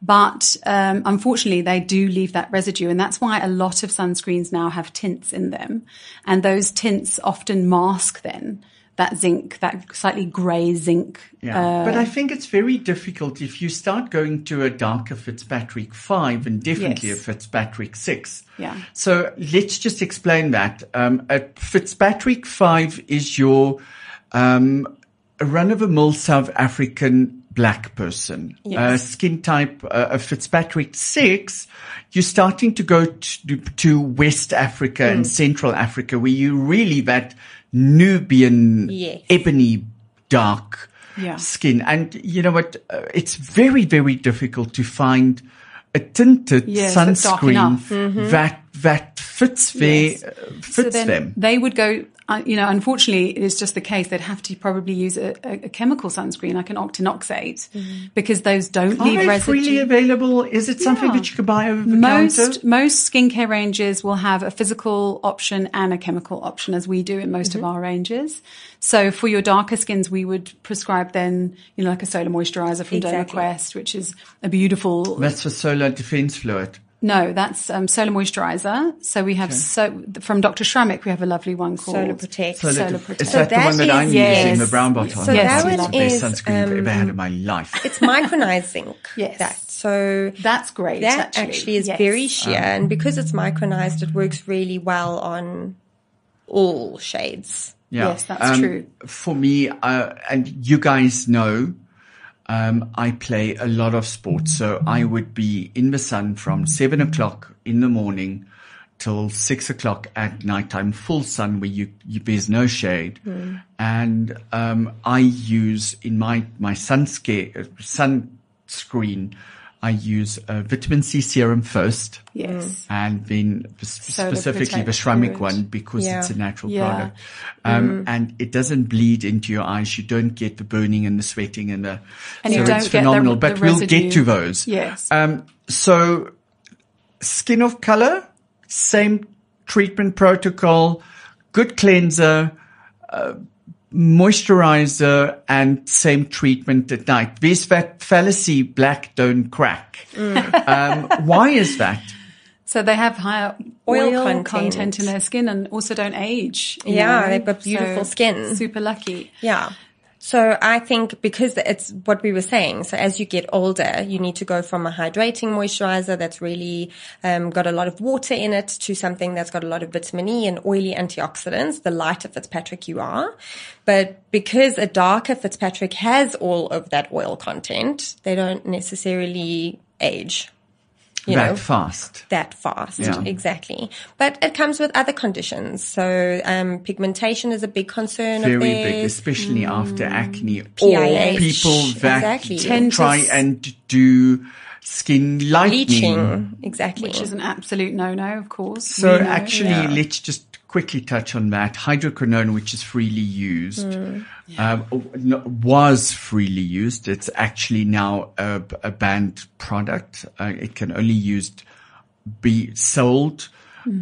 But um, unfortunately, they do leave that residue, and that's why a lot of sunscreens now have tints in them, and those tints often mask then that zinc, that slightly grey zinc. Yeah, but I think it's very difficult if you start going to a darker Fitzpatrick 5 and definitely Yes. a Fitzpatrick 6. Yeah. So let's just explain that. Um, a Fitzpatrick 5 is your um, a run-of-the-mill South African black person. Yes. Uh, skin type uh, a Fitzpatrick 6, you're starting to go to, to West Africa Mm. and Central Africa where you really that Nubian Yes. ebony dark Yeah. skin. And you know what? Uh, it's very, very difficult to find a tinted Yes, sunscreen that, that fits their, Yes. uh, So fits then them. they would go, uh, you know, unfortunately, it is just the case they'd have to probably use a, a, a chemical sunscreen like an octinoxate because those don't Are leave they residue. freely available? Is it something Yeah. that you can buy over the most counter? most most skincare ranges will have a physical option and a chemical option, as we do in most Mm-hmm. of our ranges. So for your darker skins, we would prescribe then, you know, like a solar moisturizer from Exactly. DermaQuest, which is a beautiful. That's for solar defense fluid. No, that's um, solar moisturizer. So we have so from Dr. Schrammek, we have a lovely one called Solar Protect. So Solar that- Protect. is So that, the that one that I'm is- using, the brown bottle? So Yes, that we one the best is, sunscreen I've ever had um, in my life. It's micronized zinc. [LAUGHS] Yes. That. So That's great. that actually, actually, is Yes. very sheer, and because it's micronized, it works really well on all shades. Yeah. Yes, that's Um, true. For me, uh, and you guys know, um, I play a lot of sports. So I would be in the sun from seven o'clock in the morning till six o'clock at nighttime, full sun where you, you there's no shade. And, um, I use in my, my sunscare, sunscreen, I use a vitamin C serum first. Yes. And then sp- specifically the fluid. one because Yeah. it's a natural Yeah. product. Um, and it doesn't bleed into your eyes. You don't get the burning and the sweating and the, And so you don't it's get the- phenomenal, the but we'll get to those. Yes. Um, so skin of color, same treatment protocol, good cleanser, uh, moisturizer and same treatment at night. There's that fallacy, black don't crack. Um, why is that? So they have higher Oil oil, content. content. in their skin and also don't age. Yeah, know? they've got beautiful So, skin. Super lucky. Yeah. So I think because it's what we were saying. So as you get older, you need to go from a hydrating moisturizer that's really um, got a lot of water in it to something that's got a lot of vitamin E and oily antioxidants. The lighter Fitzpatrick you are, but because a darker Fitzpatrick has all of that oil content, they don't necessarily age. You that know, fast. that fast. Yeah. Exactly. But it comes with other conditions. So, um, pigmentation is a big concern Very of big, theirs. especially after acne or people that Exactly. Tend to try and do skin lightening. Bleaching. Exactly. Which is an absolute no-no, of course. So We know. actually, yeah. let's just quickly touch on that. Hydroquinone, which is freely used, um, was freely used. It's actually now a, a banned product. Uh, it can only used be sold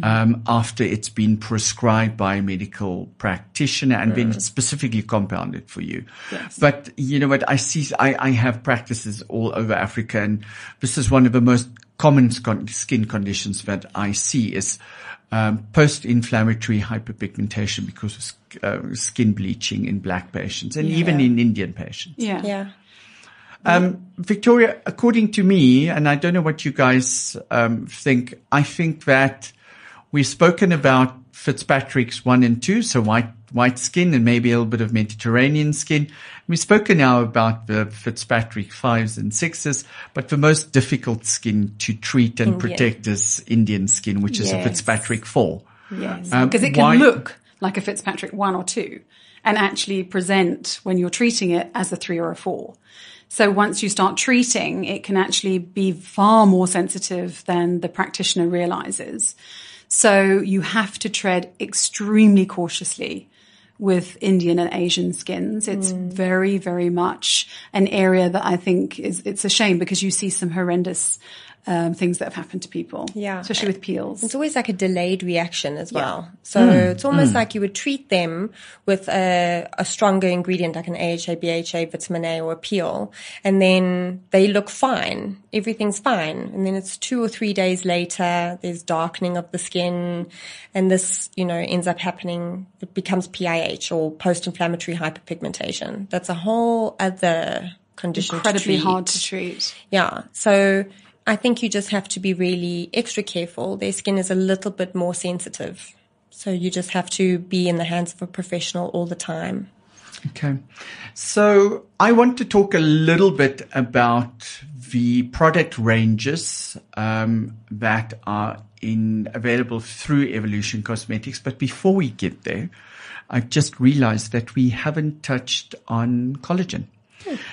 um, after it's been prescribed by a medical practitioner and been specifically compounded for you. But you know what? I see, I, I have practices all over Africa and this is one of the most common skin conditions that I see is um, post-inflammatory hyperpigmentation because of sk- uh, skin bleaching in black patients and even in Indian patients. yeah. yeah. Um, Victoria, according to me, and I don't know what you guys um, think, I think that we've spoken about Fitzpatrick's one and two, so white white skin and maybe a little bit of Mediterranean skin. We've spoken now about the Fitzpatrick fives and sixes, but the most difficult skin to treat and Indian. protect is Indian skin, which is a Fitzpatrick four. Yes. Um, Because it can why- look like a Fitzpatrick one or two and actually present when you're treating it as a three or a four. So once you start treating, it can actually be far more sensitive than the practitioner realizes. So you have to tread extremely cautiously with Indian and Asian skins. It's hmm. very, very much an area that I think is, it's a shame because you see some horrendous um, things that have happened to people. Yeah. Especially with peels. It's always like a delayed reaction as well. So it's almost like you would treat them with a, a stronger ingredient like an AHA, BHA, vitamin A or a peel. And then they look fine. Everything's fine. And then it's two or three days later, there's darkening of the skin. And this, you know, ends up happening. It becomes PIH or post-inflammatory hyperpigmentation. That's a whole other condition Incredibly to treat. hard to treat. Yeah. So I think you just have to be really extra careful. Their skin is a little bit more sensitive. So you just have to be in the hands of a professional all the time. Okay. So I want to talk a little bit about the product ranges um, that are in available through Evolution Cosmetics. But before we get there, I've just realized that we haven't touched on collagen.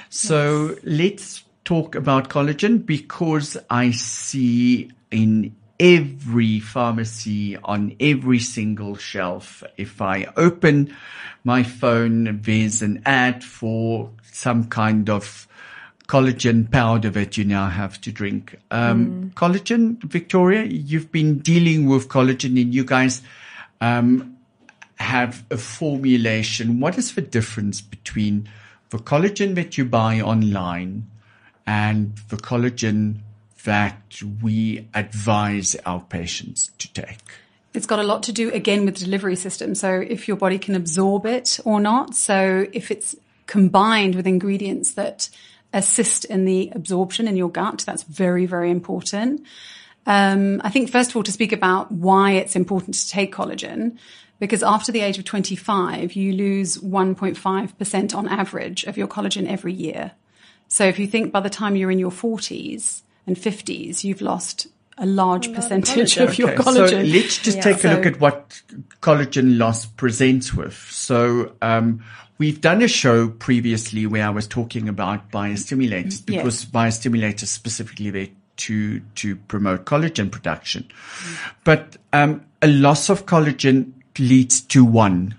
So let's talk about collagen because I see in every pharmacy on every single shelf. If I open my phone, there's an ad for some kind of collagen powder that you now have to drink. Um, collagen, Victoria, you've been dealing with collagen and you guys, um, have a formulation. What is the difference between the collagen that you buy online and the collagen that we advise our patients to take? It's got a lot to do again with the delivery system. So if your body can absorb it or not. So if it's combined with ingredients that assist in the absorption in your gut, that's very, very important. Um, I think first of all to speak about why it's important to take collagen, because after the age of 25, you lose 1.5% on average of your collagen every year. So if you think by the time you're in your 40s and 50s, you've lost a large percentage of, your Okay, collagen. So let's just Yeah. take a look at what collagen loss presents with. So um, we've done a show previously where I was talking about biostimulators because biostimulators specifically there to to promote collagen production. But um, a loss of collagen leads to one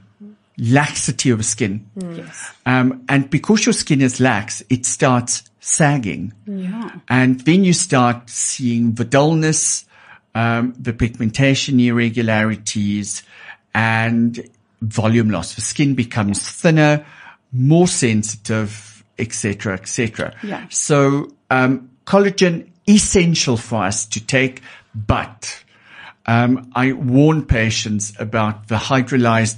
laxity of skin. yes. Um, and because your skin is lax, it starts sagging. Yeah. And then you start seeing the dullness, um, the pigmentation irregularities and volume loss. The skin becomes thinner, more sensitive, etc., etc. Yeah. So, um, collagen essential for us to take, but, um, I warn patients about the hydrolyzed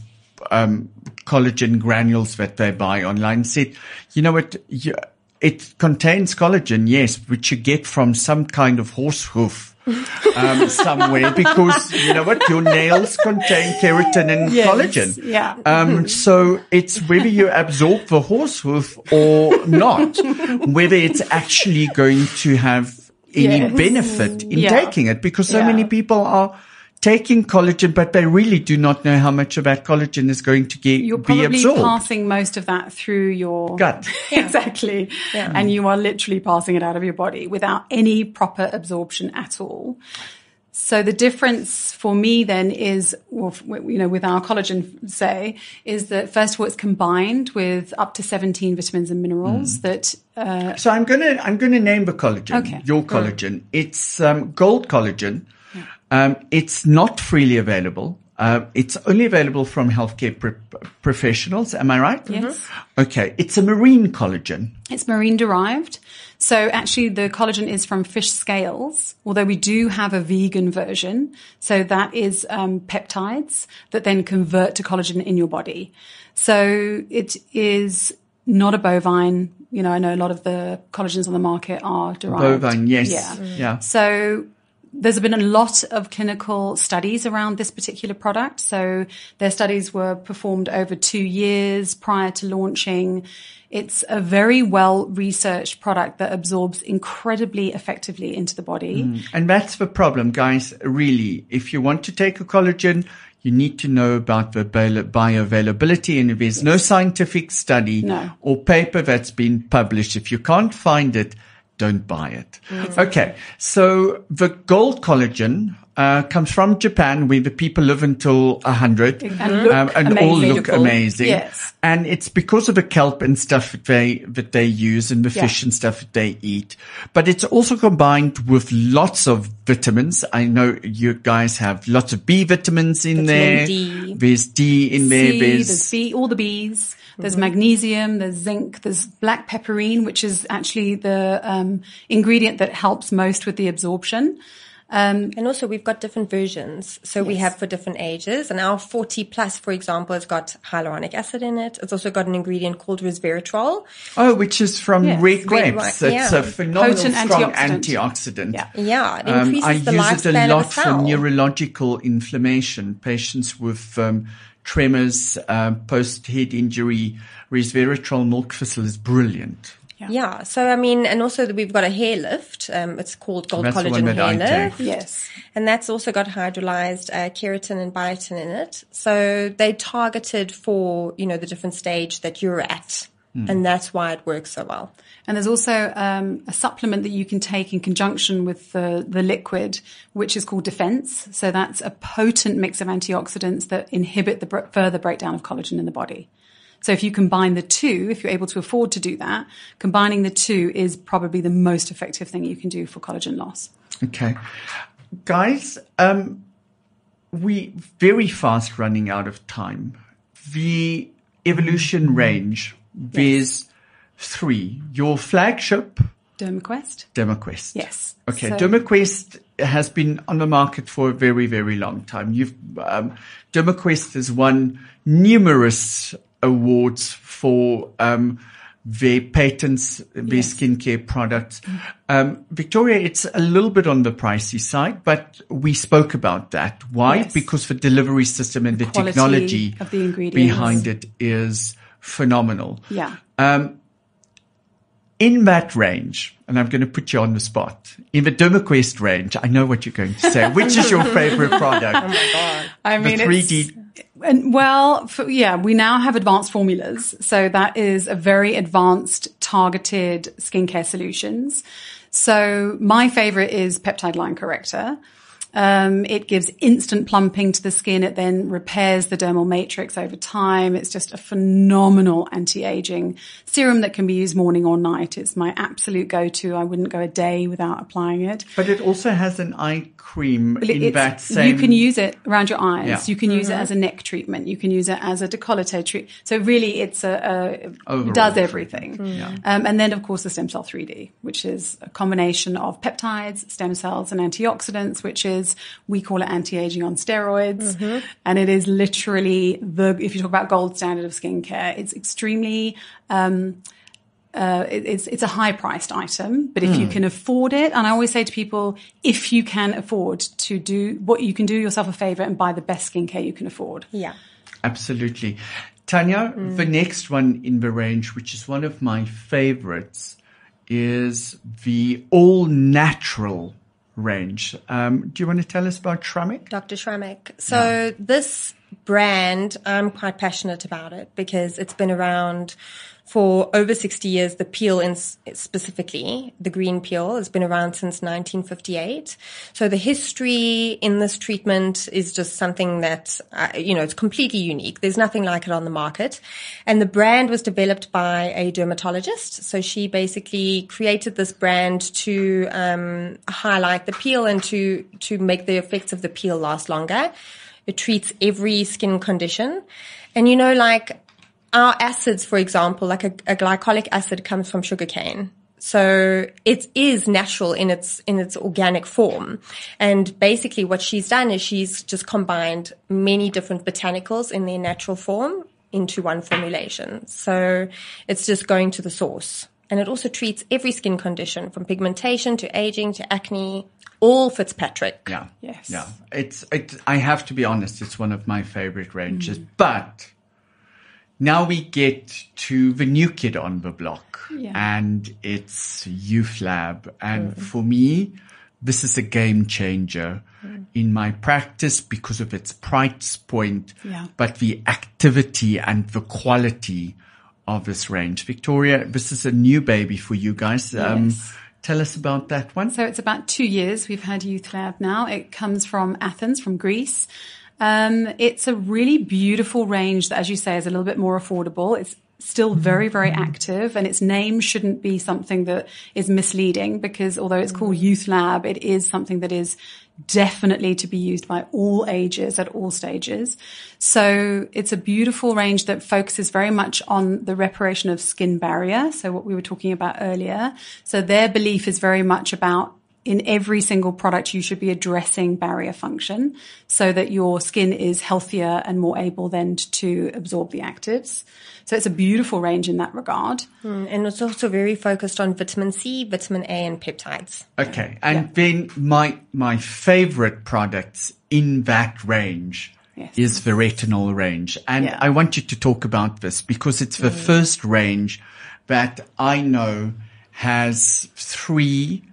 um, collagen granules that they buy online. Said, you know what? You, it contains collagen, yes, which you get from some kind of horse hoof um, [LAUGHS] somewhere because you know what? Your nails contain keratin and Yes, collagen. yeah. Um, so it's whether you absorb the horse hoof or not, whether it's actually going to have any Yes. benefit in Yeah. taking it because so Yeah. many people are taking collagen, but they really do not know how much of that collagen is going to get, You're be probably absorbed. passing most of that through your Gut. [LAUGHS] exactly. And you are literally passing it out of your body without any proper absorption at all. So the difference for me then is, well, you know, with our collagen, say, is that first of all, it's combined with up to 17 vitamins and minerals that, uh, So I'm gonna I'm gonna name the collagen. Okay. Your collagen. It's um, gold collagen. Um, it's not freely available. Uh, it's only available from healthcare pro- professionals. Am I right? Yes. Okay. It's a marine collagen. It's marine derived. So actually the collagen is from fish scales, although we do have a vegan version. So that is um, peptides that then convert to collagen in your body. So it is not a bovine. You know, I know a lot of the collagens on the market are derived. Bovine. Yes. Yeah. Yeah. So there's been a lot of clinical studies around this particular product. So their studies were performed over two years prior to launching. It's a very well researched product that absorbs incredibly effectively into the body. Mm. And that's the problem, guys. Really, if you want to take a collagen, you need to know about the bioavailability. And if there's no scientific study No. or paper that's been published, if you can't find it, don't buy it. Mm. Okay. So the gold collagen uh, comes from Japan where the people live until 100 And mm-hmm. look um, and all look amazing. Yes. And it's because of the kelp and stuff that they, that they use and the Yeah. fish and stuff that they eat. But it's also combined with lots of vitamins. I know you guys have lots of B vitamins in Vitamin there. D. There's D in there. C, There's, there's B, all the B's. There's magnesium, there's zinc, there's black piperine, which is actually the um, ingredient that helps most with the absorption. And also we've got different versions. So we have for different ages and our 40 plus, for example, has got hyaluronic acid in it. It's also got an ingredient called resveratrol. oh, which is from Yes, red red grapes. wine, It's yeah. a phenomenal Potent strong antioxidant. antioxidant. Yeah. Yeah. It Um, increases I the use it a lot of a for neurological inflammation. Patients with um, tremors, um, post-head injury, resveratrol milk thistle is brilliant. Yeah. yeah. So, I mean, and also we've got a hair lift. Um, it's called Gold That's Collagen Hair. Lift. Yes. And that's also got hydrolyzed uh, keratin and biotin in it. So they targeted for, you know, the different stage that you're at. Hmm. And that's why it works so well. And there's also um, a supplement that you can take in conjunction with the, the liquid, which is called Defense. So that's a potent mix of antioxidants that inhibit the br- further breakdown of collagen in the body. So if you combine the two, if you're able to afford to do that, combining the two is probably the most effective thing you can do for collagen loss. Okay. Guys, um, we very fast running out of time. The evolution range, there's three. Your flagship, DermaQuest. DermaQuest. Yes. Okay, So- DermaQuest has been on the market for a very, very long time. You've um, DermaQuest has won numerous awards for um, their patents, their Yes. skincare products. Um, Victoria, it's a little bit on the pricey side, but we spoke about that. Why? Yes. Because the delivery system and the, quality technology of the ingredients. behind it is phenomenal. Yeah. Um, in that range, and I'm going to put you on the spot, in the DermaQuest range, I know what you're going to say. Which is your favorite product? [LAUGHS] Oh my God. I The mean, 3D it's- and well, for, yeah, we now have advanced formulas. So that is a very advanced targeted skincare solutions. So my favorite is peptide line corrector. Um, it gives instant plumping to the skin. It then repairs the dermal matrix over time. It's just a phenomenal anti-aging serum that can be used morning or night. It's my absolute go-to. I wouldn't go a day without applying it. But it also has an eye cream in that same. You can use it around your eyes. Yeah. You can use it as a neck treatment. You can use it as a décolleté treatment. So really, it's a, a Overall it does treatment. everything. Um, and then, of course, the stem cell 3D, which is a combination of peptides, stem cells, and antioxidants, which is we call it anti-aging on steroids, and it is literally the if you talk about gold standard of skincare, it's extremely. Um, uh, it- it's it's a high priced item, but if you can afford it, and I always say to people, if you can afford to do what you can do yourself a favor and buy the best skincare you can afford. Yeah. Absolutely. Tanya, the next one in the range, which is one of my favorites, is the all natural range. Um, do you want to tell us about Schrammek? Dr. Schrammek. So this brand, I'm quite passionate about it because it's been around for over 60 years. The peel in specifically, the green peel has been around since 1958. So the history in this treatment is just something that, uh, you know, it's completely unique. There's nothing like it on the market. And the brand was developed by a dermatologist. So she basically created this brand to um, highlight the peel and to, to make the effects of the peel last longer. It treats every skin condition. And you know, like our acids, for example, like a, a glycolic acid comes from sugarcane. So it is natural in its, in its organic form. And basically what she's done is she's just combined many different botanicals in their natural form into one formulation. So it's just going to the source. And it also treats every skin condition from pigmentation to aging to acne, all Fitzpatrick. Yeah. Yes. Yeah. It's, it, I have to be honest, it's one of my favorite ranges, mm. but now we get to the new kid on the block Yeah. and it's Youth Lab. And for me, this is a game changer in my practice because of its price point, Yeah. but the activity and the quality of this range. Victoria, this is a new baby for you guys. Um, Yes. Tell us about that one. So it's about two years we've had Youth Lab now. It comes from Athens, from Greece. Um, it's a really beautiful range that, as you say, is a little bit more affordable. It's still mm-hmm. very, very mm-hmm. active and its name shouldn't be something that is misleading because although it's called mm. Youth Lab, it is something that is definitely to be used by all ages at all stages. So it's a beautiful range that focuses very much on the reparation of skin barrier. So what we were talking about earlier. So their belief is very much about in every single product, you should be addressing barrier function so that your skin is healthier and more able then to absorb the actives. So it's a beautiful range in that regard. Hmm, and it's also very focused on vitamin C, vitamin A, and peptides. Okay. And then my, my favorite products in that range Yes. is the retinol range. And Yeah. I want you to talk about this because it's the hmm. first range that I know has three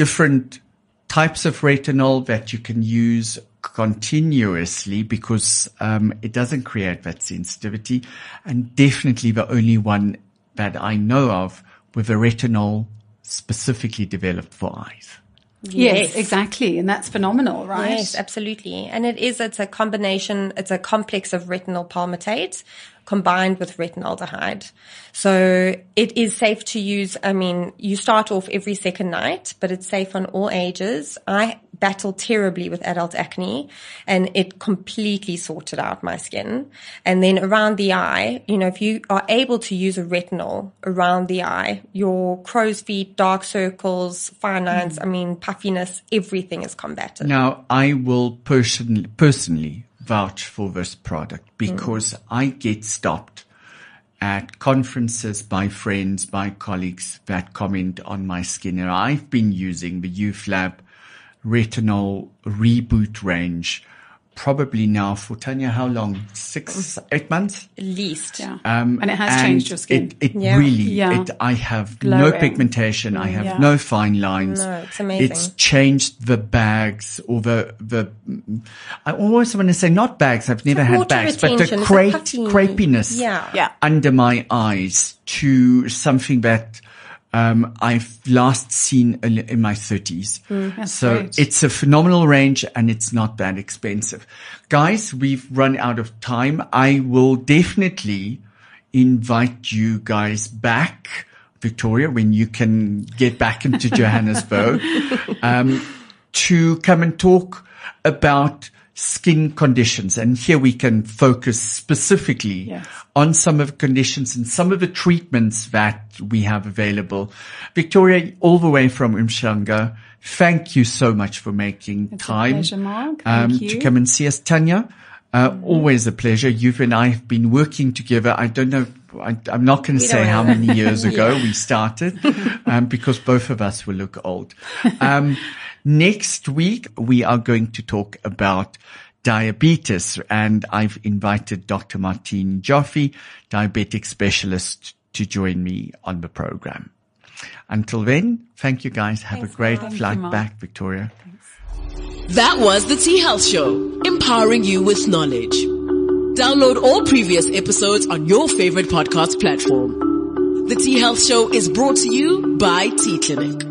different types of retinol that you can use continuously because um, it doesn't create that sensitivity and definitely the only one that I know of with a retinol specifically developed for eyes. Yes, exactly. And that's phenomenal, right? Yes, absolutely. And it is, it's a combination, it's a complex of retinol palmitate combined with retinaldehyde. So it is safe to use. I mean, you start off every second night, but it's safe on all ages. I battle terribly with adult acne and it completely sorted out my skin. And then around the eye, you know, if you are able to use a retinol around the eye, your crow's feet, dark circles, fine lines, hmm. I mean, puffiness, everything is combated. Now, I will personally, personally vouch for this product hmm. because I get stopped at conferences by friends, by colleagues that comment on my skin. And I've been using the Youth Lab retinol reboot range probably now for Tanya, how long? Six, eight months? At least. Yeah. Um, and it has changed your skin. It, it Yeah. really, Yeah. it, I have no Glowing. pigmentation. I have Yeah. no fine lines. No, it's amazing. It's changed the bags or the, the, I always want to say not bags. I've never had water bags, but the retention, it's cra- like puffy. crepiness Yeah. Yeah. under my eyes to something that um, I've last seen in, in my 30s. That's so great. it's a phenomenal range and it's not that expensive. Guys, we've run out of time. I will definitely invite you guys back, Victoria, when you can get back into [LAUGHS] Johannesburg, um, to come and talk about skin conditions. And here we can focus specifically Yes. on some of the conditions and some of the treatments that we have available. Victoria, all the way from Umhlanga, thank you so much for making It's time pleasure, um, to come and see us. Tanya, uh, always a pleasure. You and I have been working together. I don't know. I, I'm not going to say how many years [LAUGHS] ago we started, um, because both of us will look old. Um, [LAUGHS] next week we are going to talk about diabetes and I've invited Dr. Martine Joffe, diabetic specialist, to join me on the program. Until then, thank you guys. Have Thanks, a great. Thank flight you, back, Victoria. That was the T Health Show, empowering you with knowledge. Download all previous episodes on your favorite podcast platform. The T Health Show is brought to you by T Clinic.